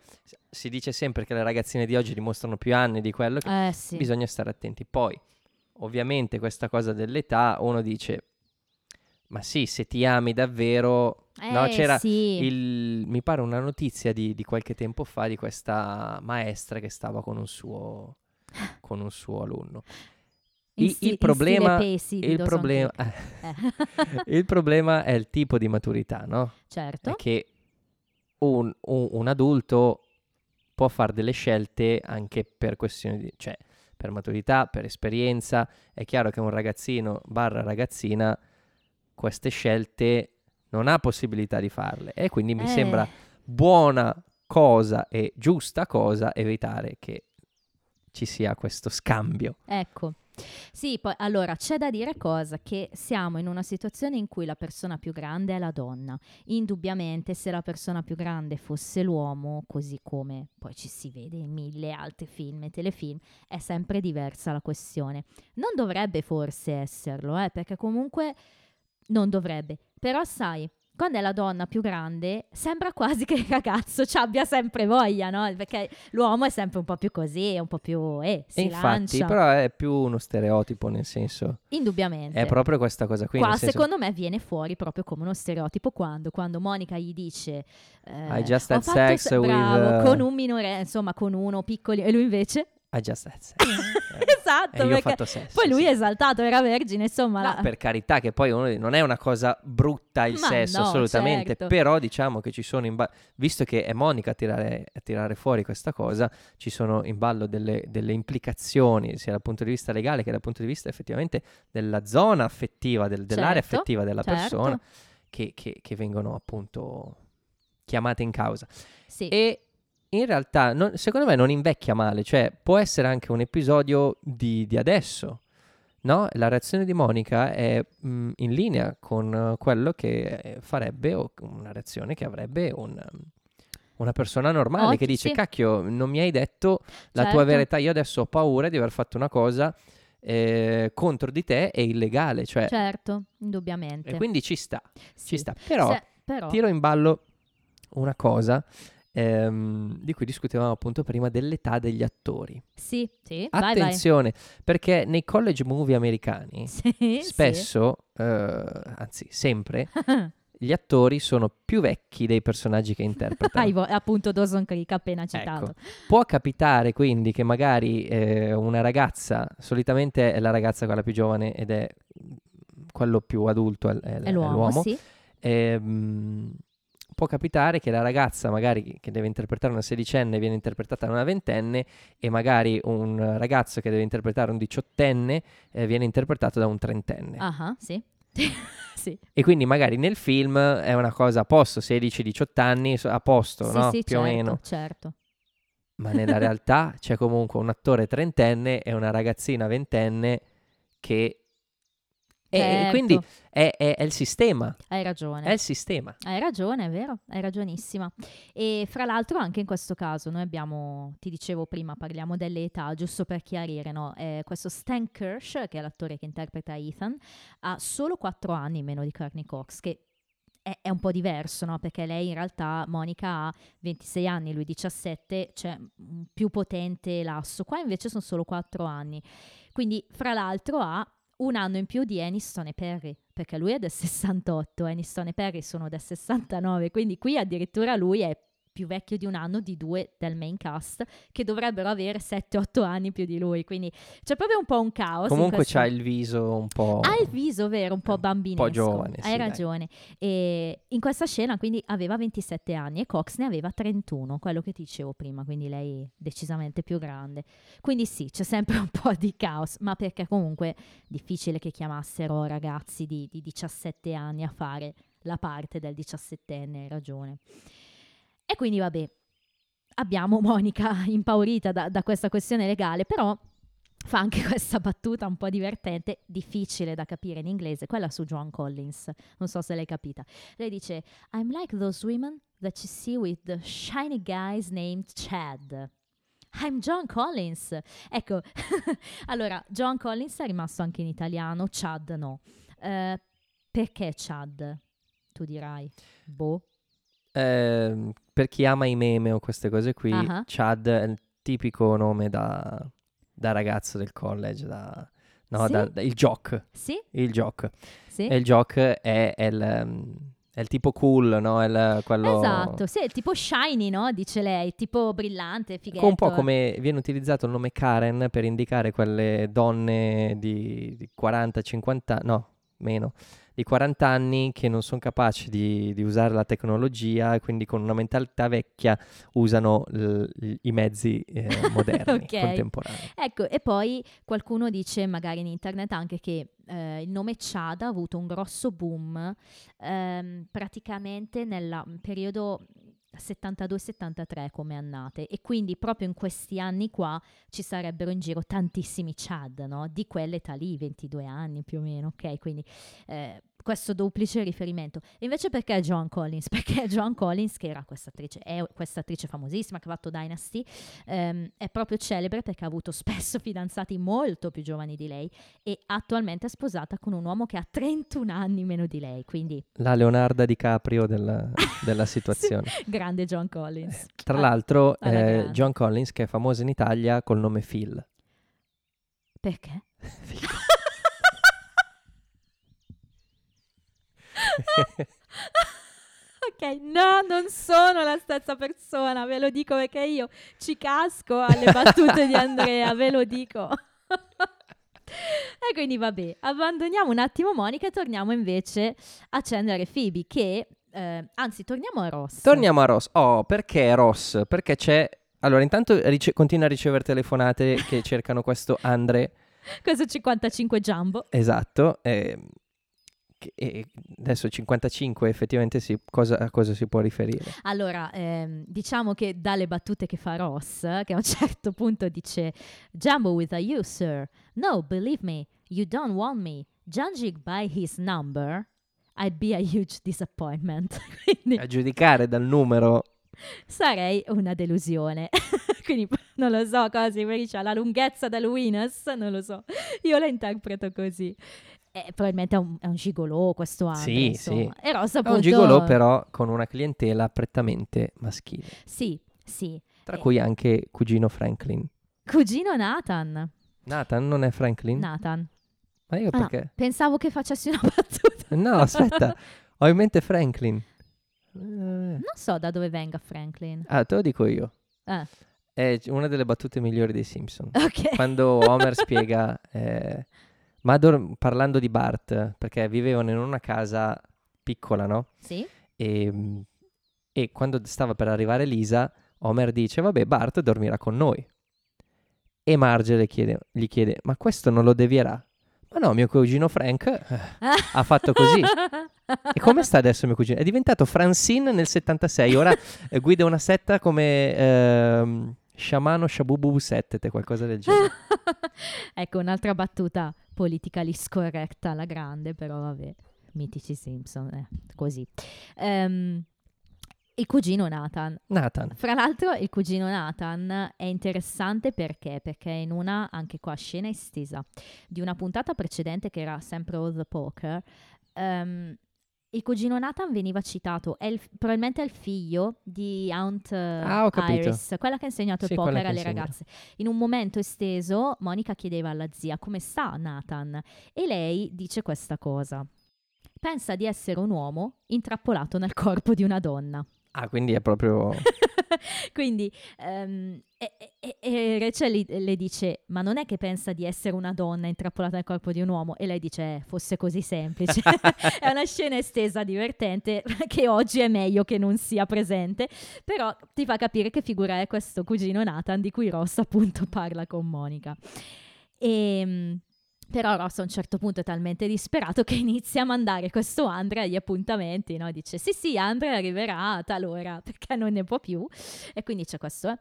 Speaker 2: si dice sempre che le ragazzine di oggi dimostrano più anni di quello che
Speaker 1: Eh sì.
Speaker 2: bisogna stare attenti. Poi, ovviamente, questa cosa dell'età, uno dice, ma sì, se ti ami davvero... no,
Speaker 1: Eh,
Speaker 2: c'era
Speaker 1: sì.
Speaker 2: il- mi pare una notizia di, di qualche tempo fa di questa maestra che stava con un suo, con un suo alunno. Il-
Speaker 1: sti-
Speaker 2: il problema- Il problema.
Speaker 1: Eh.
Speaker 2: il problema è il tipo di maturità, no?
Speaker 1: certo.
Speaker 2: È che un, un- un adulto può fare delle scelte anche per questioni di... cioè per maturità, per esperienza. È chiaro che un ragazzino barra ragazzina queste scelte non ha possibilità di farle e quindi mi
Speaker 1: Eh,
Speaker 2: sembra buona cosa e giusta cosa evitare che ci sia questo scambio.
Speaker 1: Ecco. Sì, poi allora c'è da dire cosa che siamo in una situazione in cui la persona più grande è la donna. Indubbiamente se la persona più grande fosse l'uomo, così come poi ci si vede in mille altri film e telefilm, è sempre diversa la questione. Non dovrebbe forse esserlo, eh, perché comunque non dovrebbe. Però sai, quando è la donna più grande, sembra quasi che il ragazzo ci abbia sempre voglia, no? Perché l'uomo è sempre un po' più così, è un po' più... Eh, si
Speaker 2: infatti,
Speaker 1: lancia.
Speaker 2: però è più uno stereotipo, nel senso,
Speaker 1: Indubbiamente.
Speaker 2: è proprio questa cosa qui.
Speaker 1: Qua
Speaker 2: senso,
Speaker 1: secondo me viene fuori proprio come uno stereotipo quando, quando Monica gli dice eh,
Speaker 2: I just
Speaker 1: "Ho
Speaker 2: had sex
Speaker 1: se-
Speaker 2: with,
Speaker 1: bravo, con un minore, insomma con uno piccolo e lui invece
Speaker 2: I just had sex.
Speaker 1: esatto
Speaker 2: e io ho
Speaker 1: perché
Speaker 2: fatto sesso.
Speaker 1: poi lui
Speaker 2: sì.
Speaker 1: è esaltato era vergine insomma
Speaker 2: No,
Speaker 1: la-
Speaker 2: per carità, che poi uno- non è una cosa brutta il
Speaker 1: Ma
Speaker 2: sesso,
Speaker 1: no,
Speaker 2: assolutamente.
Speaker 1: certo.
Speaker 2: Però diciamo che ci sono in ballo, visto che è Monica a tirare, a tirare fuori questa cosa, ci sono in ballo delle, delle implicazioni, sia dal punto di vista legale che dal punto di vista effettivamente della zona affettiva, del- dell'area
Speaker 1: Certo,
Speaker 2: affettiva della
Speaker 1: certo.
Speaker 2: persona, che, che- che vengono appunto chiamate in causa.
Speaker 1: sì.
Speaker 2: E in realtà, non- secondo me, non invecchia male, cioè può essere anche un episodio di, di adesso. No? La reazione di Monica è mm, in linea con quello che eh, farebbe o una reazione che avrebbe un, una persona normale
Speaker 1: Oh,
Speaker 2: che dice:
Speaker 1: sì.
Speaker 2: Cacchio, non mi hai detto la
Speaker 1: Certo.
Speaker 2: tua verità. Io adesso ho paura di aver fatto una cosa eh, contro di te e illegale. Cioè,
Speaker 1: certo indubbiamente
Speaker 2: e quindi ci sta,
Speaker 1: Sì.
Speaker 2: ci sta. Però
Speaker 1: Se- però
Speaker 2: tiro in ballo una cosa ehm, di cui discutevamo appunto prima dell'età degli attori.
Speaker 1: sì sì vai vai
Speaker 2: Attenzione, perché nei college movie americani
Speaker 1: sì, sì.
Speaker 2: spesso, eh, anzi sempre, gli attori sono più vecchi dei personaggi che interpretano.
Speaker 1: Appunto Dawson Creek appena citato
Speaker 2: Ecco. Può capitare quindi che magari eh, una ragazza, solitamente è la ragazza quella più giovane ed è quello più adulto, è, è-
Speaker 1: è
Speaker 2: è
Speaker 1: l'uomo,
Speaker 2: l'uomo,
Speaker 1: sì
Speaker 2: ehm, può capitare che la ragazza magari che deve interpretare una sedicenne viene interpretata da una ventenne e magari un ragazzo che deve interpretare un diciottenne eh, viene interpretato da un trentenne.
Speaker 1: Ah, sì. sì.
Speaker 2: E quindi magari nel film è una cosa a posto, 16-18 anni, a posto,
Speaker 1: Sì,
Speaker 2: no?
Speaker 1: sì,
Speaker 2: Più o
Speaker 1: certo,
Speaker 2: meno.
Speaker 1: certo.
Speaker 2: Ma nella realtà c'è comunque un attore trentenne e una ragazzina ventenne che... E,
Speaker 1: Certo.
Speaker 2: quindi è, è- è il sistema,
Speaker 1: Hai ragione.
Speaker 2: è il sistema.
Speaker 1: Hai ragione, è vero, hai ragionissima. E fra l'altro anche in questo caso noi abbiamo, ti dicevo prima, parliamo delle età, giusto per chiarire, no? Eh, questo Stan Kirsch, che è l'attore che interpreta Ethan, ha solo 4 anni meno di Courtney Cox, che è, è un po' diverso, no? Perché lei in realtà, Monica, ha 26 anni, lui 17, cioè un più potente lasso. Qua invece sono solo 4 anni. Quindi, fra l'altro, ha un anno in più di Aniston e Perry, perché lui è del 68, Aniston e Perry sono del 69, quindi qui addirittura lui è più vecchio di un anno di due del main cast, che dovrebbero avere 7-8 anni più di lui, quindi c'è proprio un po' un caos.
Speaker 2: Comunque
Speaker 1: questo-
Speaker 2: c'ha il viso un po'...
Speaker 1: ha il viso, vero, un po'
Speaker 2: un po' giovane, sì,
Speaker 1: Hai
Speaker 2: dai.
Speaker 1: ragione. E in questa scena quindi aveva 27 anni e Cox ne aveva 31, quello che ti dicevo prima, quindi lei decisamente più grande. Quindi sì, c'è sempre un po' di caos, ma perché comunque è difficile che chiamassero ragazzi di, di 17 anni a fare la parte del 17enne, hai ragione. E quindi vabbè, abbiamo Monica impaurita da, da questa questione legale, però fa anche questa battuta un po' divertente, difficile da capire in inglese, quella su John Collins. Non so se l'hai capita. Lei dice: I'm like those women that you see with the shiny guys named Chad. I'm John Collins. Ecco, allora, John Collins è rimasto anche in italiano, Chad no. Eh, perché Chad? Tu dirai. Boh.
Speaker 2: Ehm, per chi ama i meme o queste cose qui,
Speaker 1: Ah.
Speaker 2: Chad è il tipico nome da, da ragazzo del college, da, no,
Speaker 1: Sì?
Speaker 2: da- da- il jock,
Speaker 1: Sì?
Speaker 2: il jock.
Speaker 1: Sì?
Speaker 2: E il jock è, è il, ehm, è il tipo cool, no? È il- quello...
Speaker 1: Esatto, sì, è tipo shiny, no? Dice lei, tipo brillante, fighetto.
Speaker 2: Un po' come viene utilizzato il nome Karen per indicare quelle donne di, di 40-50, no, meno, di 40 anni che non sono capaci di, di usare la tecnologia e quindi con una mentalità vecchia usano l- i mezzi eh, moderni,
Speaker 1: Ok.
Speaker 2: contemporanei.
Speaker 1: Ecco, e poi qualcuno dice magari in internet anche che eh, il nome Chad ha avuto un grosso boom ehm, praticamente nel periodo 72-73 come annate e quindi proprio in questi anni qua ci sarebbero in giro tantissimi Chad, no? Di quell'età lì, 22 anni più o meno, ok? Quindi eh, questo duplice riferimento. E invece perché John Collins? Perché John Collins, che era questa attrice, è questa attrice famosissima che ha fatto Dynasty, ehm, è proprio celebre perché ha avuto spesso fidanzati molto più giovani di lei e attualmente è sposata con un uomo che ha 31 anni meno di lei, quindi
Speaker 2: La Leonardo DiCaprio della, della situazione.
Speaker 1: grande John Collins.
Speaker 2: Tra
Speaker 1: Ah,
Speaker 2: l'altro, eh. John Collins che è famoso in Italia col nome Phil.
Speaker 1: Perché? Ok, no, non sono la stessa persona, ve lo dico perché io ci casco alle battute di Andrea, ve lo dico. e quindi vabbè, abbandoniamo un attimo Monica e torniamo invece a Chandler e Phoebe che, eh, anzi torniamo a Ross.
Speaker 2: Torniamo a Ross. Oh, perché Ross? Perché c'è... Allora, intanto rice- continua a ricevere telefonate che cercano questo Andre,
Speaker 1: Questo 55 Jumbo.
Speaker 2: esatto. ehm, che- e adesso 55 effettivamente sì, cosa, a cosa si può riferire?
Speaker 1: Allora, ehm, diciamo che dalle battute che fa Ross, che a un certo punto dice Jumbo with a you, sir. No, believe me, you don't want me. Judging by his number, I'd be a huge disappointment. Quindi
Speaker 2: A giudicare dal numero...
Speaker 1: sarei una delusione. Quindi non lo so cosa si riferisce alla lunghezza del Winners, non lo so. Io la interpreto così. Eh, probabilmente è un, è un gigolò questo Andre,
Speaker 2: Sì, sì.
Speaker 1: E Ross
Speaker 2: È
Speaker 1: appunto...
Speaker 2: un gigolò però con una clientela prettamente maschile,
Speaker 1: Sì, sì.
Speaker 2: tra
Speaker 1: Eh.
Speaker 2: cui anche cugino Franklin.
Speaker 1: Cugino Nathan.
Speaker 2: Nathan non è Franklin?
Speaker 1: Nathan.
Speaker 2: Ma io
Speaker 1: Ah, no,
Speaker 2: perché?
Speaker 1: pensavo che facessi una battuta.
Speaker 2: No, aspetta, ho in mente Franklin. Eh,
Speaker 1: Non so da dove venga Franklin.
Speaker 2: Ah, te lo dico io.
Speaker 1: Ah,
Speaker 2: È una delle battute migliori dei Simpson.
Speaker 1: ok.
Speaker 2: Quando Homer spiega, eh, Mador parlando di Bart, perché vivevano in una casa piccola, no?
Speaker 1: Sì?
Speaker 2: E, mm, E quando stava per arrivare Lisa, Homer dice, vabbè, Bart dormirà con noi. E Marge le chiede- gli chiede, ma questo non lo devierà? Ma no, mio cugino Frank eh, ha fatto così. E come sta adesso mio cugino? È diventato Francine nel 76, ora eh, guida una setta come ehm, Sciamano Shabubu Settete, qualcosa del genere.
Speaker 1: ecco, un'altra battuta politically scorretta alla grande, però vabbè, mitici Simpson, eh, così. Ehm, il cugino Nathan.
Speaker 2: Nathan.
Speaker 1: Fra l'altro il cugino Nathan è interessante perché? Perché in una, anche qua, scena estesa di una puntata precedente che era sempre All the Poker, ehm, il cugino Nathan veniva citato, è il- probabilmente è il figlio di Aunt eh,
Speaker 2: Ah.
Speaker 1: Iris, quella che ha insegnato
Speaker 2: Sì,
Speaker 1: il poker alle
Speaker 2: insegna.
Speaker 1: ragazze. In un momento esteso, Monica chiedeva alla zia come sta Nathan e lei dice questa cosa. Pensa di essere un uomo intrappolato nel corpo di una donna.
Speaker 2: Ah, quindi è proprio...
Speaker 1: Quindi ehm, e, e- e Rachel le dice: Ma non è che pensa di essere una donna intrappolata nel corpo di un uomo? E lei dice: "Eh, Fosse così semplice. è una scena estesa divertente che oggi è meglio che non sia presente. Però ti fa capire che figura è questo cugino Nathan di cui Ross appunto parla con Monica. E. Però Ross a un certo punto è talmente disperato che inizia a mandare questo Andre agli appuntamenti, no? Dice sì sì, Andre arriverà a tal ora perché non ne può più. E quindi c'è questo, eh.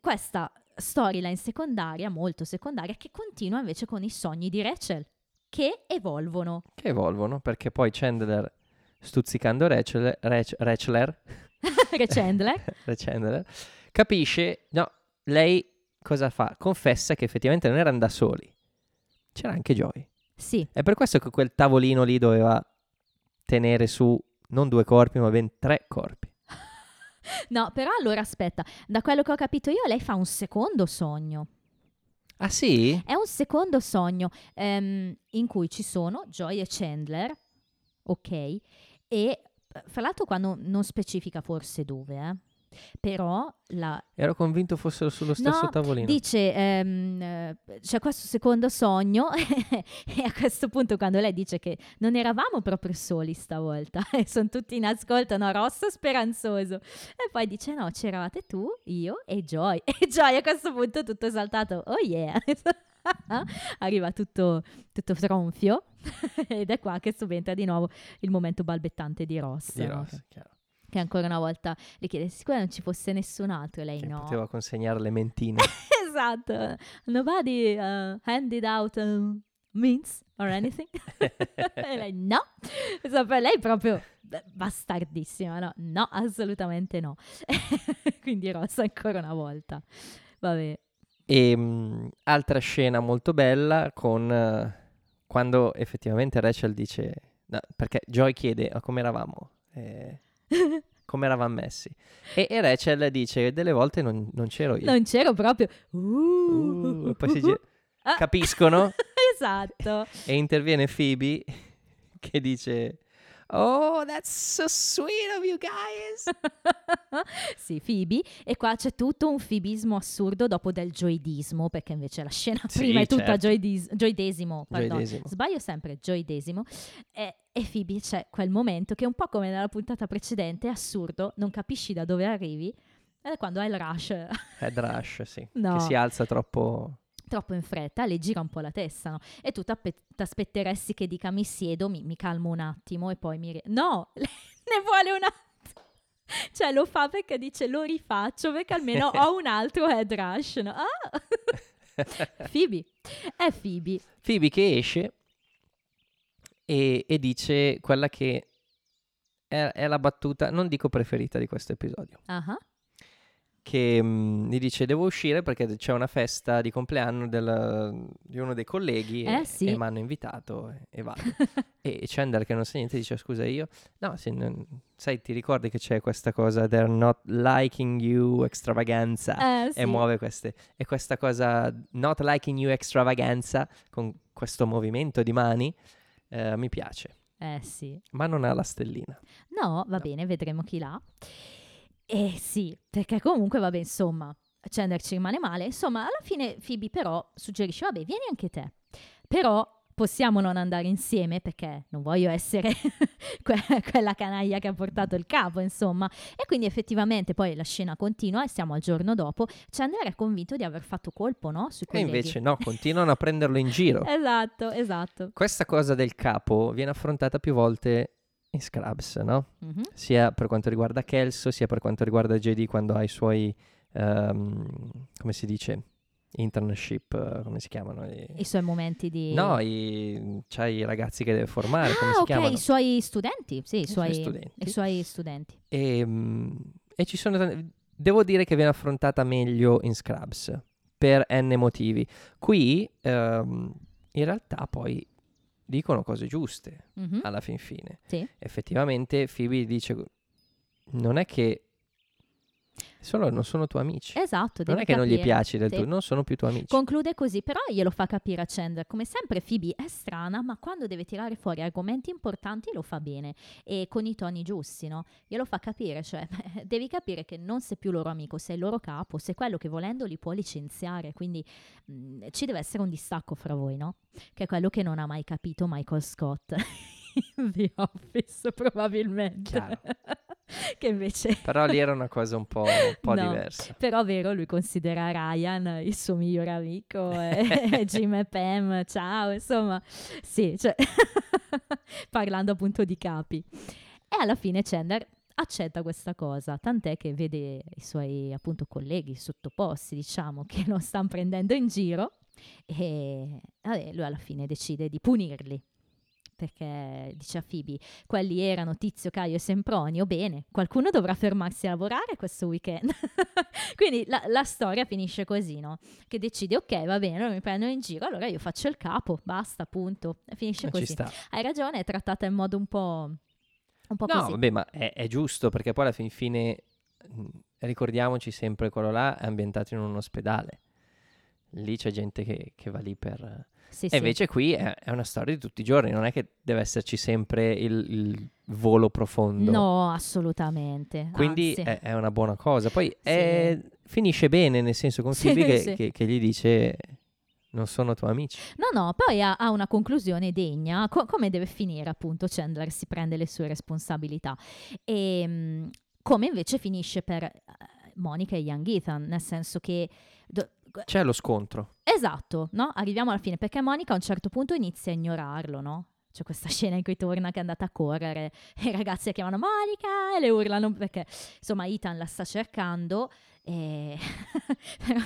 Speaker 1: questa storyline secondaria, molto secondaria, che continua invece con i sogni di Rachel, che evolvono.
Speaker 2: che evolvono, perché poi Chandler, stuzzicando Rachel, Rach- Rachler,
Speaker 1: Chandler,
Speaker 2: Chandler, capisce, no, lei cosa fa? Confessa che effettivamente non erano da soli. C'era anche Joy.
Speaker 1: sì,
Speaker 2: È per questo che quel tavolino lì doveva tenere su non due corpi, ma ben tre corpi.
Speaker 1: no, però allora aspetta, da quello che ho capito io, lei fa un secondo sogno.
Speaker 2: Ah sì?
Speaker 1: È un secondo sogno ehm, in cui ci sono Joy e Chandler, ok? E eh, fra l'altro qua non, non specifica forse dove, eh? Però la,
Speaker 2: Ero convinto fossero sullo stesso
Speaker 1: No,
Speaker 2: tavolino.
Speaker 1: dice, ehm, eh, c'è questo secondo sogno e a questo punto quando lei dice che non eravamo proprio soli stavolta e sono tutti in ascolto, no, Rosso speranzoso. E poi dice no, c'eravate tu, io e Joy. E Joy a questo punto tutto esaltato, oh yeah. Arriva tutto, tutto tronfio ed è qua che subentra di nuovo il momento balbettante di Ross.
Speaker 2: Di? Ross, chiaro.
Speaker 1: Che ancora una volta le chiede, sicura non ci fosse nessun altro? E lei
Speaker 2: Che
Speaker 1: no.
Speaker 2: poteva consegnare le mentine.
Speaker 1: esatto. Nobody uh, handed out um, mints or anything. e lei no. Insomma, per lei proprio bastardissima, no? No, assolutamente no. Quindi rossa ancora una volta. Vabbè.
Speaker 2: E mh, altra scena molto bella con eh, quando effettivamente Rachel dice no, perché Joy chiede "Ah, come eravamo Eh, come eravamo messi e, e Rachel dice delle volte non, non c'ero io
Speaker 1: non c'ero proprio.
Speaker 2: Uh,
Speaker 1: Uh,
Speaker 2: poi si gira-
Speaker 1: Ah.
Speaker 2: capiscono
Speaker 1: esatto.
Speaker 2: e interviene Phoebe che dice oh that's so sweet of you guys
Speaker 1: sì, Phoebe. E qua c'è tutto un fibismo assurdo dopo del gioidismo, perché invece la scena
Speaker 2: Sì,
Speaker 1: prima è tutta
Speaker 2: certo.
Speaker 1: gioidis- gioidesimo.
Speaker 2: Gioidesimo.
Speaker 1: Sbaglio sempre, gioidesimo. E, e Phoebe c'è quel momento che è un po' come nella puntata precedente, è assurdo, non capisci da dove arrivi. Ed è quando hai il rush
Speaker 2: Head rush sì
Speaker 1: No.
Speaker 2: che si alza troppo
Speaker 1: troppo in fretta, le gira un po' la testa, no? E tu t'aspetteresti che dica mi siedo, mi, mi calmo un attimo e poi mi... ri-". No, ne vuole un attimo. Cioè lo fa perché dice lo rifaccio perché almeno ho un altro head rush, no? Ah! Phoebe, è Phoebe.
Speaker 2: Phoebe che esce e, e dice quella che è, è la battuta, non dico preferita di questo episodio,
Speaker 1: Ah,
Speaker 2: che mm, gli dice devo uscire perché c'è una festa di compleanno del- di uno dei colleghi
Speaker 1: Eh,
Speaker 2: e,
Speaker 1: sì.
Speaker 2: e mi hanno invitato e, e vado. e Chandler che non sa niente dice scusa io, no, sì, non- sai ti ricordi che c'è questa cosa they're not liking you extravaganza
Speaker 1: Eh, sì.
Speaker 2: e muove queste e questa cosa not liking you extravaganza con questo movimento di mani eh, mi piace
Speaker 1: Eh sì.
Speaker 2: ma non ha la stellina
Speaker 1: No, va
Speaker 2: No.
Speaker 1: bene, vedremo chi l'ha. Eh sì, perché comunque, vabbè, insomma, Chandler ci rimane male. Insomma, alla fine Phoebe però suggerisce, vabbè, vieni anche te. Però possiamo non andare insieme perché non voglio essere que- quella canaglia che ha portato il capo, insomma. E quindi effettivamente poi la scena continua e siamo al giorno dopo. Chandler è convinto di aver fatto colpo, no? Sui
Speaker 2: E invece no, continuano a prenderlo in giro.
Speaker 1: Esatto, esatto.
Speaker 2: Questa cosa del capo viene affrontata più volte in Scrubs, no?
Speaker 1: Mhm.
Speaker 2: Sia per quanto riguarda Kelso, sia per quanto riguarda JD quando ha i suoi, ehm, come si dice, internship, eh, come si chiamano? I-
Speaker 1: I suoi momenti di...
Speaker 2: No, i, c'ha i ragazzi che deve formare, come
Speaker 1: ah,
Speaker 2: si
Speaker 1: ok,
Speaker 2: chiamano?
Speaker 1: i suoi studenti, sì, i,
Speaker 2: I suoi
Speaker 1: suoi,
Speaker 2: studenti.
Speaker 1: i suoi studenti.
Speaker 2: E, mm, e ci sono tan- Devo dire che viene affrontata meglio in Scrubs per n motivi. Qui ehm, in realtà poi dicono cose giuste
Speaker 1: Mhm,
Speaker 2: alla fin fine.
Speaker 1: Sì.
Speaker 2: Effettivamente Phoebe dice non è che solo non sono tuoi amici.
Speaker 1: Esatto,
Speaker 2: non è che non gli piaci del
Speaker 1: Sì.
Speaker 2: tutto, non sono più tuoi amici.
Speaker 1: Conclude così, però glielo fa capire a Chandler. Come sempre Phoebe è strana, ma quando deve tirare fuori argomenti importanti lo fa bene e con i toni giusti, no? Glielo fa capire, cioè devi capire che non sei più loro amico, sei il loro capo, sei quello che volendo li può licenziare, quindi mh, ci deve essere un distacco fra voi, no? Che è quello che non ha mai capito Michael Scott in The Office, probabilmente.
Speaker 2: Chiaro.
Speaker 1: che invece
Speaker 2: Però lì era una cosa un po', un po'
Speaker 1: No.
Speaker 2: diversa.
Speaker 1: però vero, lui considera Ryan il suo migliore amico, e Jim e Pam, ciao, insomma, sì, cioè, parlando appunto di capi. E alla fine Chandler accetta questa cosa, tant'è che vede i suoi appunto colleghi sottoposti, diciamo, che lo stanno prendendo in giro e vabbè, lui alla fine decide di punirli. Perché dice a Phoebe, quelli erano Tizio, Caio e Sempronio, bene, qualcuno dovrà fermarsi a lavorare questo weekend. Quindi la, la storia finisce così, no? Che decide, ok, va bene, loro mi prendono in giro, allora io faccio il capo, basta, punto. Finisce
Speaker 2: Eh,
Speaker 1: così. Hai ragione, è trattata in modo un po', un po'
Speaker 2: No,
Speaker 1: così.
Speaker 2: vabbè, ma è, è giusto perché poi alla fin fine ricordiamoci sempre quello là è ambientato in un ospedale. Lì c'è gente che, che va lì per...
Speaker 1: Sì,
Speaker 2: E
Speaker 1: sì.
Speaker 2: invece qui è, è una storia di tutti i giorni, non è che deve esserci sempre il, il volo profondo.
Speaker 1: No, assolutamente.
Speaker 2: Quindi è, è una buona cosa. Poi è- finisce bene, nel senso con Phoebe che, che- che gli dice non sono tuoi amici.
Speaker 1: No, no, poi ha, ha una conclusione degna, co- come deve finire appunto Chandler si prende le sue responsabilità e mh, come invece finisce per eh, Monica e Young Ethan, nel senso che do-
Speaker 2: C'è lo scontro.
Speaker 1: esatto, no? Arriviamo alla fine perché Monica a un certo punto inizia a ignorarlo, no? C'è questa scena in cui torna che è andata a correre e i ragazzi la chiamano Monica e le urlano perché insomma Ethan la sta cercando e però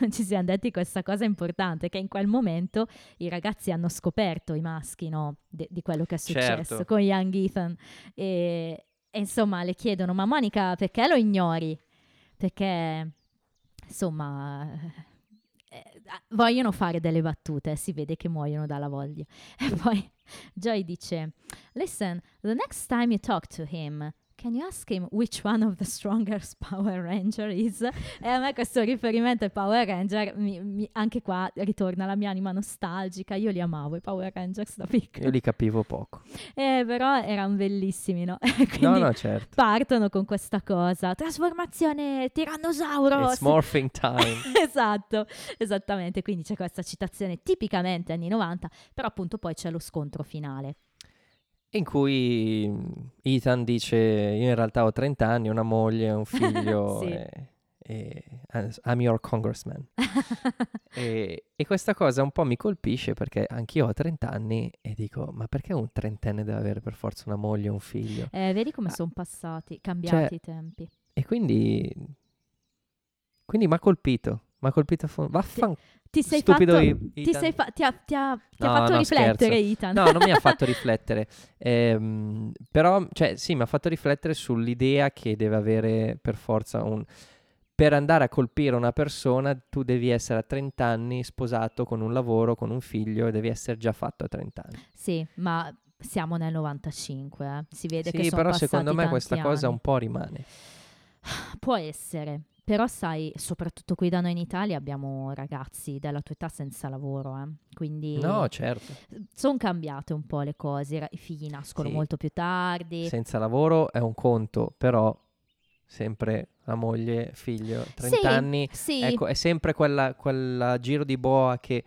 Speaker 1: non ci siamo detti questa cosa importante che in quel momento i ragazzi hanno scoperto i maschi no, de- di quello che è successo
Speaker 2: Certo.
Speaker 1: con Young Ethan e, e insomma le chiedono ma Monica perché lo ignori? Perché insomma eh, vogliono fare delle battute, si vede che muoiono dalla voglia. E poi Joy dice: Listen, the next time you talk to him, can you ask him which one of the strongest Power Ranger is? E a me questo riferimento ai Power Ranger, mi- mi- anche qua ritorna la mia anima nostalgica. Io li amavo i Power Rangers da piccola.
Speaker 2: Io li capivo poco.
Speaker 1: Eh, però erano bellissimi, no?
Speaker 2: No, no, certo.
Speaker 1: partono con questa cosa: trasformazione tirannosauro.
Speaker 2: It's morphing time.
Speaker 1: esatto, esattamente. Quindi c'è questa citazione tipicamente anni 90, però appunto poi c'è lo scontro finale.
Speaker 2: In cui Ethan dice io in realtà ho 30 anni, una moglie, un figlio
Speaker 1: Sì.
Speaker 2: e, e I'm your congressman. e, e questa cosa un po' mi colpisce perché anch'io ho 30 anni e dico ma perché un trentenne deve avere per forza una moglie un figlio?
Speaker 1: Eh, vedi come
Speaker 2: Ah.
Speaker 1: sono passati, cambiati
Speaker 2: Cioè,
Speaker 1: i tempi.
Speaker 2: E quindi, quindi mi ha colpito, mi ha colpito a fondo. Vaffan
Speaker 1: Ti sei
Speaker 2: stupido
Speaker 1: fatto,
Speaker 2: I-
Speaker 1: ti, sei fa- ti ha, ti ha- ti ha
Speaker 2: No,
Speaker 1: fatto
Speaker 2: no,
Speaker 1: riflettere,
Speaker 2: scherzo.
Speaker 1: Ethan.
Speaker 2: No, non mi ha fatto riflettere. Ehm, però, cioè, sì, mi ha fatto riflettere sull'idea che deve avere per forza un... Per andare a colpire una persona, tu devi essere a 30 anni sposato con un lavoro, con un figlio e devi essere già fatto a 30 anni.
Speaker 1: Sì, ma siamo nel 95, eh. si vede che
Speaker 2: Sì,
Speaker 1: sono
Speaker 2: però
Speaker 1: passati
Speaker 2: secondo me questa cosa
Speaker 1: anni.
Speaker 2: un po' rimane.
Speaker 1: Può essere, però sai, soprattutto qui da noi in Italia abbiamo ragazzi della tua età senza lavoro, eh. quindi
Speaker 2: No, certo.
Speaker 1: sono cambiate un po' le cose, i figli nascono
Speaker 2: Sì.
Speaker 1: molto più tardi.
Speaker 2: Senza lavoro è un conto, però sempre la moglie, figlio, 30
Speaker 1: Sì,
Speaker 2: anni,
Speaker 1: Sì,
Speaker 2: ecco, è sempre quella, quella giro di boa che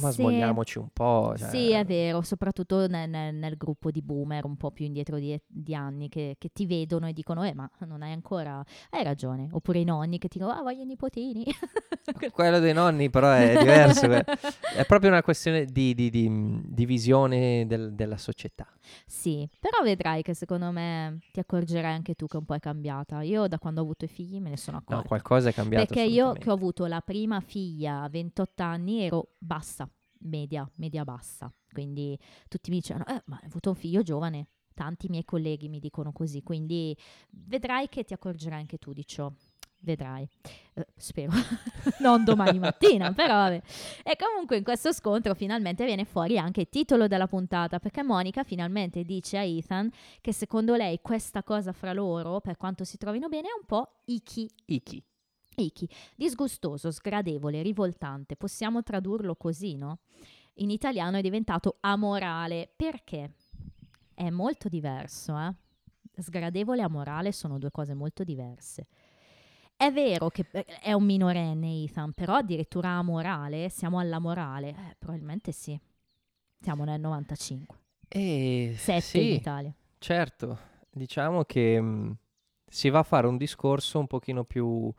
Speaker 2: Ma
Speaker 1: Sì.
Speaker 2: svogliamoci un po'. cioè-
Speaker 1: Sì, è vero, soprattutto nel, nel- nel gruppo di boomer un po' più indietro di, di anni che, che ti vedono e dicono, eh ma non hai ancora, hai ragione. Oppure i nonni che ti dicono, ah voglio i nipotini.
Speaker 2: Quello dei nonni però è diverso. è proprio una questione di, di- di- visione del- della società.
Speaker 1: Sì, però vedrai che secondo me ti accorgerai anche tu che un po' è cambiata. Io da quando ho avuto i figli me ne sono
Speaker 2: No,
Speaker 1: accorta.
Speaker 2: qualcosa è cambiato.
Speaker 1: Perché io che ho avuto la prima figlia a 28 anni ero bassa, media, media bassa. Quindi tutti mi dicevano, eh, ma hai avuto un figlio giovane. Tanti miei colleghi mi dicono così, quindi vedrai che ti accorgerai anche tu di ciò. Vedrai, Eh, spero, non domani mattina, però vabbè. E comunque in questo scontro finalmente viene fuori anche il titolo della puntata, perché Monica finalmente dice a Ethan che secondo lei questa cosa fra loro, per quanto si trovino bene, è un po' icky
Speaker 2: Iki.
Speaker 1: Icky, disgustoso, sgradevole, rivoltante, possiamo tradurlo così, no? In italiano è diventato amorale, perché? È molto diverso, eh? Sgradevole e amorale sono due cose molto diverse. È vero che eh, è un minorenne Ethan, però addirittura amorale, siamo alla morale, eh, probabilmente sì. Siamo nel 95,
Speaker 2: E
Speaker 1: 7 in
Speaker 2: sì,
Speaker 1: Italia.
Speaker 2: certo. Diciamo che mh, si va a fare un discorso un pochino più,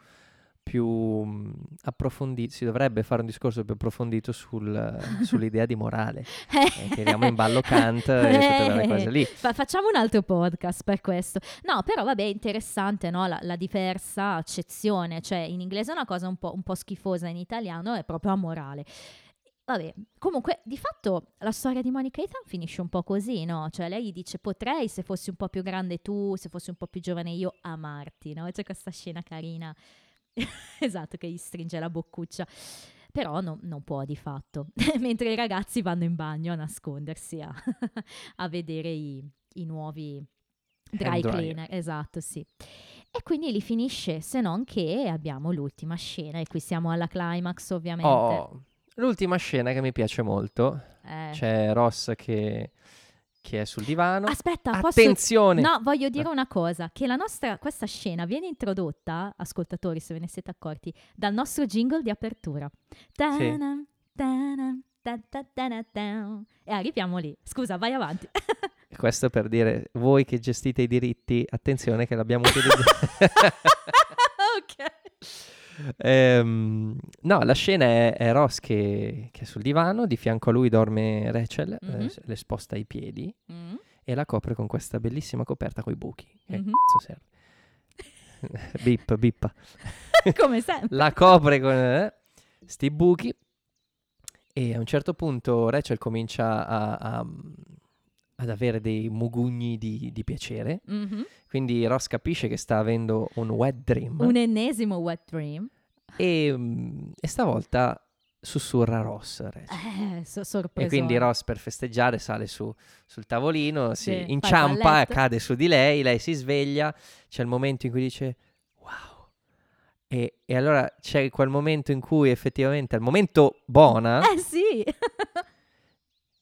Speaker 2: più mh, approfondito. Si dovrebbe fare un discorso più approfondito sul- sull'idea di morale. E tiriamo in ballo Kant e tutte quelle cose lì.
Speaker 1: Fa- facciamo un altro podcast per questo. No, però vabbè, è interessante no? la, la diversa accezione. Cioè, in inglese è una cosa un po', un po' schifosa, in italiano è proprio amorale. Vabbè, comunque, di fatto la storia di Monica Ethan finisce un po' così, no? Cioè, lei gli dice, potrei, se fossi un po' più grande tu, se fossi un po' più giovane io, amarti, no? C'è questa scena carina, esatto, che gli stringe la boccuccia. Però no- non può di fatto. Mentre i ragazzi vanno in bagno a nascondersi, a, a vedere i, i nuovi dry cleaner. Esatto, sì. E quindi lì finisce, se non che abbiamo l'ultima scena, e qui siamo alla climax ovviamente.
Speaker 2: Oh, l'ultima scena che mi piace molto.
Speaker 1: Eh.
Speaker 2: C'è Ross che, che è sul divano.
Speaker 1: Aspetta, posso...
Speaker 2: Attenzione!
Speaker 1: No, voglio dire una cosa, che la nostra, questa scena viene introdotta, ascoltatori se ve ne siete accorti, dal nostro jingle di apertura. Ta-nam, ta-nam, ta-ta-ta-na-tam. E arriviamo lì. Scusa, vai avanti.
Speaker 2: Questo per dire, voi che gestite i diritti, attenzione che l'abbiamo utilizzato.
Speaker 1: ok.
Speaker 2: Ehm, no, la scena è, è Ross che, che è sul divano, di fianco a lui dorme Rachel, eh,
Speaker 1: Mhm.
Speaker 2: le sposta i piedi
Speaker 1: Mm.
Speaker 2: e la copre con questa bellissima coperta con i buchi. Che
Speaker 1: Mhm.
Speaker 2: cazzo serve? bip, bippa.
Speaker 1: Come sempre.
Speaker 2: La copre con eh, sti buchi e a un certo punto Rachel comincia a- a- ad avere dei mugugni di, di piacere.
Speaker 1: Mhm.
Speaker 2: Quindi Ross capisce che sta avendo un wet dream
Speaker 1: Un ennesimo wet dream.
Speaker 2: e, mm, e stavolta sussurra Ross.
Speaker 1: Eh, so-
Speaker 2: E quindi Ross per festeggiare sale su, sul tavolino,
Speaker 1: Sì,
Speaker 2: si
Speaker 1: il
Speaker 2: inciampa, cade su di lei, lei si sveglia, c'è il momento in cui dice wow. E, e allora c'è quel momento in cui effettivamente, al momento buona,
Speaker 1: Eh sì.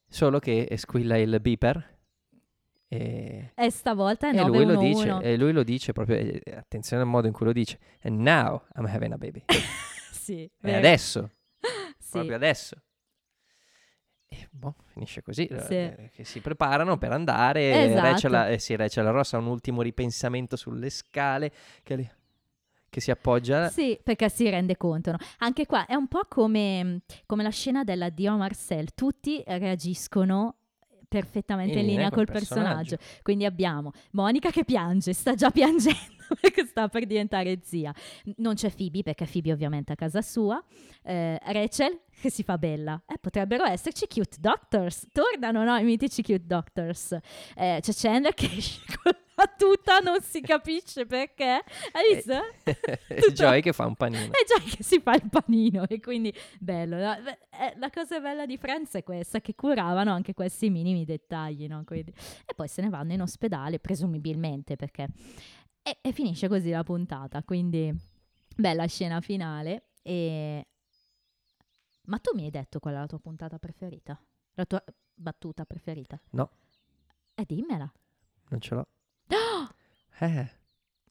Speaker 2: solo che squilla il beeper. E,
Speaker 1: e stavolta è
Speaker 2: e lui, lo
Speaker 1: 911.
Speaker 2: dice, e lui lo dice proprio, eh, attenzione al modo in cui lo dice, and now I'm having a baby.
Speaker 1: Sì,
Speaker 2: E adesso,
Speaker 1: Sì.
Speaker 2: proprio adesso. E boh, finisce così, eh,
Speaker 1: Sì.
Speaker 2: eh, che si preparano per andare,
Speaker 1: Esatto.
Speaker 2: Rachel, eh sì, Rachel Ross ha un ultimo ripensamento sulle scale che, li- che si appoggia.
Speaker 1: Sì, perché si rende conto. no? Anche qua è un po' come, come la scena dell'addio a Marcel. Tutti reagiscono perfettamente in, linea col personaggio. Quindi abbiamo Monica che piange, sta già piangendo perché sta per diventare zia. Non c'è Phoebe perché Phoebe ovviamente è a casa sua. Eh, Rachel che si fa bella. Eh, potrebbero esserci cute doctors. Tornano, no? I mitici cute doctors. Eh, c'è Chandler che esce con la tuta, non si capisce perché. Hai visto?
Speaker 2: E Joy che fa un panino.
Speaker 1: È già che si fa il panino e quindi bello. Beh, eh, La cosa bella di Friends è questa, che curavano anche questi minimi dettagli, no? Quindi- E poi se ne vanno in ospedale, presumibilmente, perché... E, e finisce così la puntata, quindi bella scena finale. E... Ma tu mi hai detto qual è la tua puntata preferita? La tua battuta preferita?
Speaker 2: No.
Speaker 1: E dimmela.
Speaker 2: Non ce l'ho. Eh.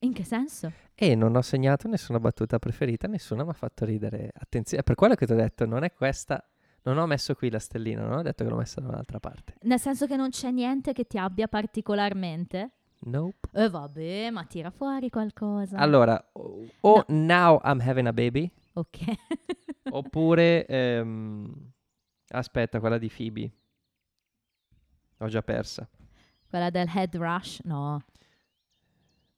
Speaker 1: In che senso?
Speaker 2: E non ho segnato nessuna battuta preferita, nessuna mi ha fatto ridere. Attenzione, per quello che ti ho detto, non è questa, Non ho messo qui la stellina, non ho detto che l'ho messa da un'altra parte.
Speaker 1: Nel senso che non c'è niente che ti abbia particolarmente?
Speaker 2: Nope.
Speaker 1: E vabbè, ma tira fuori qualcosa.
Speaker 2: Allora, o o Now I'm Having a Baby,
Speaker 1: Ok.
Speaker 2: oppure... ehm, aspetta, quella di Phoebe. Ho già persa.
Speaker 1: Quella del head rush? No.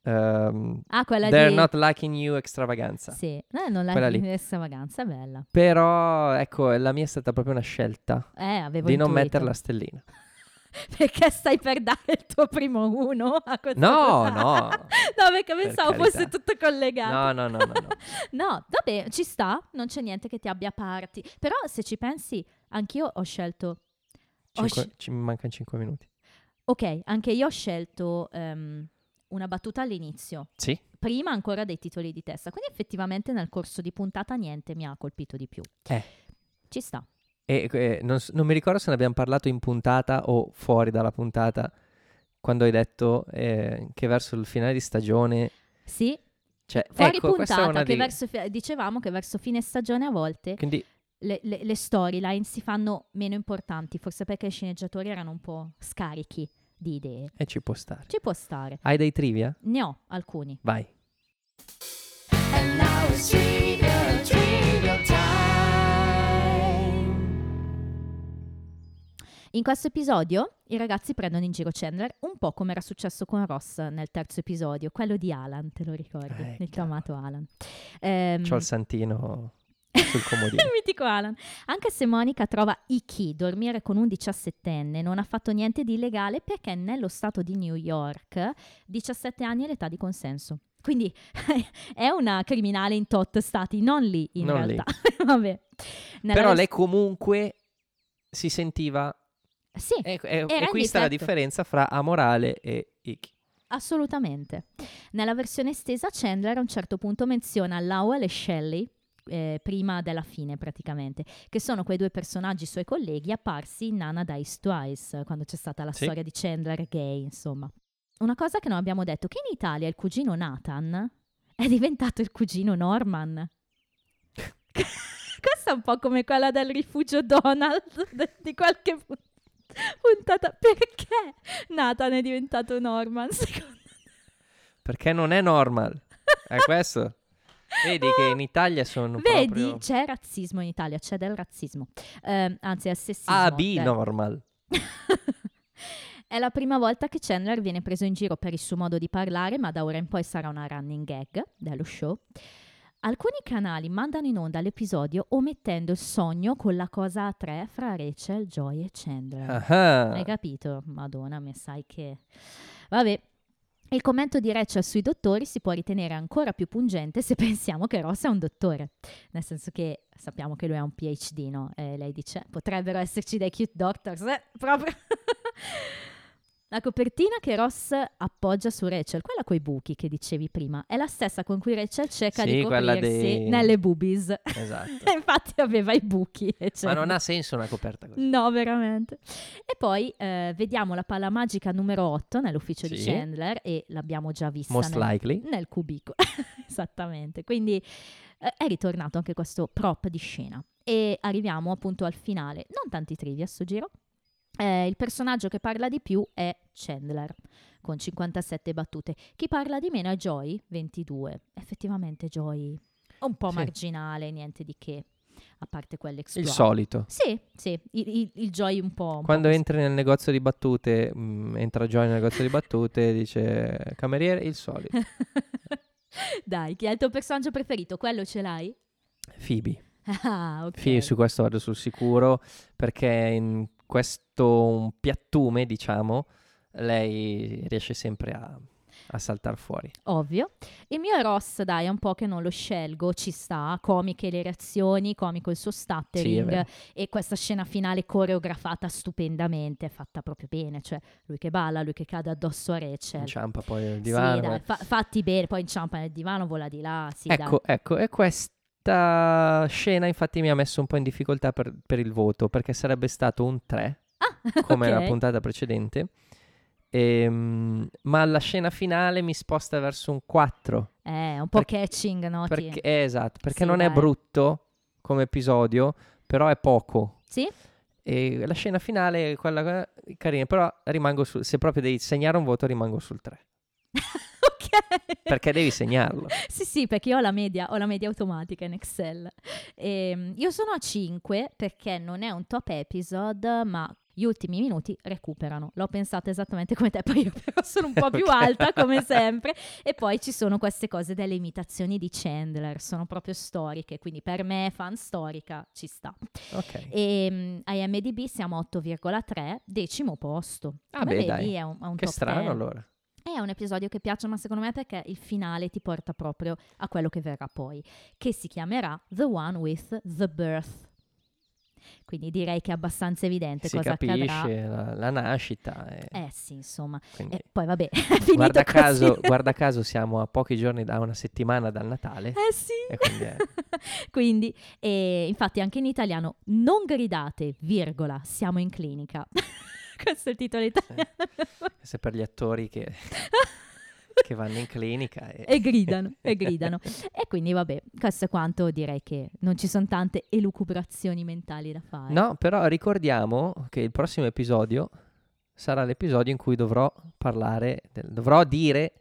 Speaker 2: Ehm,
Speaker 1: Ah, quella
Speaker 2: They're
Speaker 1: di...
Speaker 2: Not Liking You Extravaganza.
Speaker 1: Sì, eh, non la
Speaker 2: Quella lì.
Speaker 1: extravaganza, bella.
Speaker 2: Però, ecco, la mia è stata proprio una scelta
Speaker 1: Eh, avevo
Speaker 2: di non
Speaker 1: intuito.
Speaker 2: mettere la stellina.
Speaker 1: Perché stai per dare il tuo primo uno a questo
Speaker 2: No,
Speaker 1: punto?
Speaker 2: no.
Speaker 1: no, perché pensavo
Speaker 2: carità.
Speaker 1: fosse tutto collegato.
Speaker 2: No, no, no, no. no.
Speaker 1: No, vabbè, ci sta, non c'è niente che ti abbia parti. Però se ci pensi, anch'io ho scelto... ho
Speaker 2: Cinque-
Speaker 1: sc-
Speaker 2: ci mancano 5 minuti.
Speaker 1: Ok, anche io ho scelto ehm, una battuta all'inizio,
Speaker 2: Sì?
Speaker 1: prima ancora dei titoli di testa. Quindi effettivamente nel corso di puntata niente mi ha colpito di più.
Speaker 2: Eh.
Speaker 1: Ci sta.
Speaker 2: E eh, non, non mi ricordo se ne abbiamo parlato in puntata o fuori dalla puntata, quando hai detto eh, che verso il finale di stagione...
Speaker 1: Sì,
Speaker 2: Cioè,
Speaker 1: fuori
Speaker 2: ecco,
Speaker 1: puntata, che
Speaker 2: di-
Speaker 1: verso dicevamo che verso fine stagione a volte
Speaker 2: Quindi,
Speaker 1: le, le, le storyline si fanno meno importanti, forse perché i sceneggiatori erano un po' scarichi di idee.
Speaker 2: e ci può stare.
Speaker 1: Ci può stare.
Speaker 2: Hai dei trivia?
Speaker 1: Ne ho alcuni.
Speaker 2: Vai.
Speaker 3: And now it's trivial, trivial time.
Speaker 1: In questo episodio i ragazzi prendono in giro Chandler, un po' come era successo con Ross nel terzo episodio, quello di Alan, te lo ricordi?
Speaker 2: Eh,
Speaker 1: il chiamato Alan. Ehm,
Speaker 2: C'ho il santino sul comodino.
Speaker 1: il mitico Alan. Anche se Monica trova icky dormire con un diciassettenne, non ha fatto niente di illegale perché nello stato di New York 17 anni è l'età di consenso. Quindi è una criminale in tot stati, non lì in
Speaker 2: Non lì.
Speaker 1: realtà. Vabbè. Nella
Speaker 2: Però lei comunque si sentiva...
Speaker 1: Sì,
Speaker 2: E, e- e qui sta la differenza fra amorale e icky.
Speaker 1: Assolutamente. Nella versione estesa Chandler a un certo punto menziona Lowell e Shelley, eh, prima della fine praticamente, che sono quei due personaggi suoi colleghi apparsi in Nana Dice Twice, quando c'è stata la
Speaker 2: Sì.
Speaker 1: storia di Chandler gay, insomma. Una cosa che non abbiamo detto, che in Italia il cugino Nathan è diventato il cugino Norman. Questa è un po' come quella del rifugio Donald di qualche pu- puntata. Perché Nathan è diventato Norman? Secondo
Speaker 2: Perché non è normal. È questo. Vedi che in Italia sono
Speaker 1: Vedi,
Speaker 2: proprio...
Speaker 1: c'è razzismo in Italia, c'è del razzismo. Ehm, anzi, è sessismo.
Speaker 2: A, B,
Speaker 1: dai.
Speaker 2: normal.
Speaker 1: È la prima volta che Chandler viene preso in giro per il suo modo di parlare, ma da ora in poi sarà una running gag dello show. Alcuni canali mandano in onda l'episodio omettendo il sogno con la cosa a tre fra Rachel, Joy e Chandler.
Speaker 2: Ah.
Speaker 1: Hai capito? Madonna, me sai che... Vabbè. Il commento di Rachel sui dottori si può ritenere ancora più pungente se pensiamo che Ross è un dottore. Nel senso che sappiamo che lui ha un PhD, no? E lei dice, potrebbero esserci dei cute doctors, eh? Proprio... La copertina che Ross appoggia su Rachel, quella coi buchi che dicevi prima, è la stessa con cui Rachel cerca
Speaker 2: Sì,
Speaker 1: di coprirsi
Speaker 2: dei-
Speaker 1: nelle boobies.
Speaker 2: Esatto.
Speaker 1: Infatti aveva i buchi. e
Speaker 2: Ma non ha senso una coperta così.
Speaker 1: No, veramente. E poi eh, vediamo la palla magica numero 8 nell'ufficio di
Speaker 2: Sì.
Speaker 1: Chandler e l'abbiamo già vista
Speaker 2: Most
Speaker 1: nel,
Speaker 2: likely.
Speaker 1: nel cubicolo. Esattamente. Quindi eh, è ritornato anche questo prop di scena. E arriviamo appunto al finale. Non tanti trivia a sto giro. Eh, il personaggio che parla di più è Chandler, con 57 battute. Chi parla di meno è Joy, 22. Effettivamente Joy un po'
Speaker 2: Sì.
Speaker 1: marginale, niente di che, a parte quelle
Speaker 2: Il solito.
Speaker 1: Sì, sì, il, il- il Joy un po'. un
Speaker 2: Quando
Speaker 1: po'
Speaker 2: entri nel negozio di battute, mm, entra Joy nel negozio di battute, dice cameriere, il solito.
Speaker 1: Dai, chi è il tuo personaggio preferito? Quello ce l'hai?
Speaker 2: Phoebe.
Speaker 1: Ah, ok.
Speaker 2: Phoebe, su questo vado sul sicuro, perché in questo un piattume, diciamo, lei riesce sempre a, a saltare fuori.
Speaker 1: Ovvio. Il mio è Ross, dai, è un po' che non lo scelgo, ci sta, comiche le reazioni, comico il suo
Speaker 2: Sì,
Speaker 1: stuttering
Speaker 2: vero.
Speaker 1: e questa scena finale coreografata stupendamente, fatta proprio bene, cioè lui che balla, lui che cade addosso a Rachel.
Speaker 2: Inciampa poi nel
Speaker 1: Sì,
Speaker 2: divano.
Speaker 1: dai,
Speaker 2: eh.
Speaker 1: fa- fatti bene, poi inciampa nel divano, vola di là, sì,
Speaker 2: ecco, ecco, e questa scena infatti mi ha messo un po' in difficoltà per, per il voto, perché sarebbe stato un 3,
Speaker 1: dai.
Speaker 2: come
Speaker 1: Ok.
Speaker 2: nella puntata precedente. Ehm, ma la scena finale mi sposta verso un 4.
Speaker 1: Eh, un po'
Speaker 2: Perché-
Speaker 1: catching, no?
Speaker 2: Perché, eh, esatto, perché
Speaker 1: Sì,
Speaker 2: non è
Speaker 1: dai.
Speaker 2: brutto come episodio, però è poco.
Speaker 1: Sì?
Speaker 2: E la scena finale è quella eh, carina, però rimango su, se proprio devi segnare un voto rimango sul 3.
Speaker 1: ok.
Speaker 2: Perché devi segnarlo.
Speaker 1: Sì, sì, perché io ho la media, ho la media automatica in Excel. Ehm, io sono a 5 perché non è un top episode, ma gli ultimi minuti recuperano. L'ho pensata esattamente come te, poi io però sono un po' più
Speaker 2: Ok.
Speaker 1: alta come sempre. E poi ci sono queste cose delle imitazioni di Chandler, sono proprio storiche, quindi per me, fan storica, ci sta.
Speaker 2: Ok.
Speaker 1: E mm, IMDb siamo a 8,3, decimo posto.
Speaker 2: Ah, beh, dai.
Speaker 1: è un, è un
Speaker 2: Che strano
Speaker 1: 10.
Speaker 2: allora.
Speaker 1: È un episodio che piace, ma secondo me perché il finale ti porta proprio a quello che verrà poi, che si chiamerà The One with the Birth. Quindi direi che è abbastanza evidente
Speaker 2: Si
Speaker 1: cosa accadrà.
Speaker 2: capisce la, la nascita. e
Speaker 1: Eh sì, insomma.
Speaker 2: quindi-
Speaker 1: E poi vabbè,
Speaker 2: guarda, caso, guarda caso siamo a pochi giorni da una settimana dal Natale.
Speaker 1: Eh sì.
Speaker 2: E quindi è-
Speaker 1: Quindi, e infatti anche in italiano, non gridate, virgola, siamo in clinica. Questo è il titolo italiano.
Speaker 2: Questo è per gli attori che, che vanno in clinica. E,
Speaker 1: e gridano, e gridano. E quindi vabbè, questo è quanto direi che non ci sono tante elucubrazioni mentali da fare.
Speaker 2: No, però ricordiamo che il prossimo episodio sarà l'episodio in cui dovrò parlare, del- dovrò dire,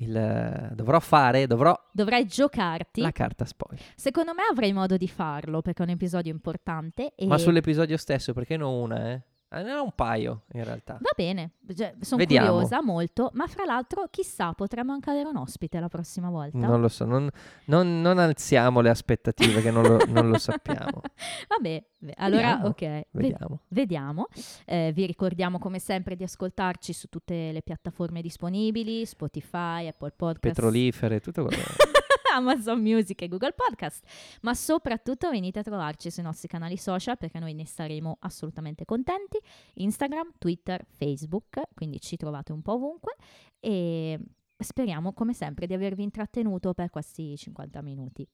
Speaker 2: il, dovrò fare, dovrò
Speaker 1: Dovrai giocarti.
Speaker 2: la carta spoiler.
Speaker 1: Secondo me avrai modo di farlo perché è un episodio importante. E
Speaker 2: Ma sull'episodio stesso, perché non una, eh? Ah, Ne ho un paio in realtà.
Speaker 1: Va bene, sono
Speaker 2: Vediamo.
Speaker 1: curiosa molto, ma fra l'altro chissà, potremmo anche avere un ospite la prossima volta.
Speaker 2: Non lo so, non, non- non alziamo le aspettative che non lo, non lo sappiamo.
Speaker 1: Vabbè, allora
Speaker 2: Vediamo,
Speaker 1: ok, ve-
Speaker 2: Vediamo.
Speaker 1: vediamo. Eh, vi ricordiamo come sempre di ascoltarci su tutte le piattaforme disponibili, Spotify, Apple Podcast.
Speaker 2: Petrolifere, tutto quello.
Speaker 1: Amazon Music e Google Podcast, ma soprattutto venite a trovarci sui nostri canali social perché noi ne saremo assolutamente contenti, Instagram, Twitter, Facebook, quindi ci trovate un po' ovunque e speriamo come sempre di avervi intrattenuto per questi 50 minuti.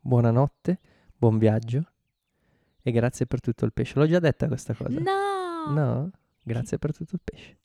Speaker 2: Buonanotte, buon viaggio e grazie per tutto il pesce. L'ho già detta questa cosa?
Speaker 1: No!
Speaker 2: No? Grazie per tutto il pesce.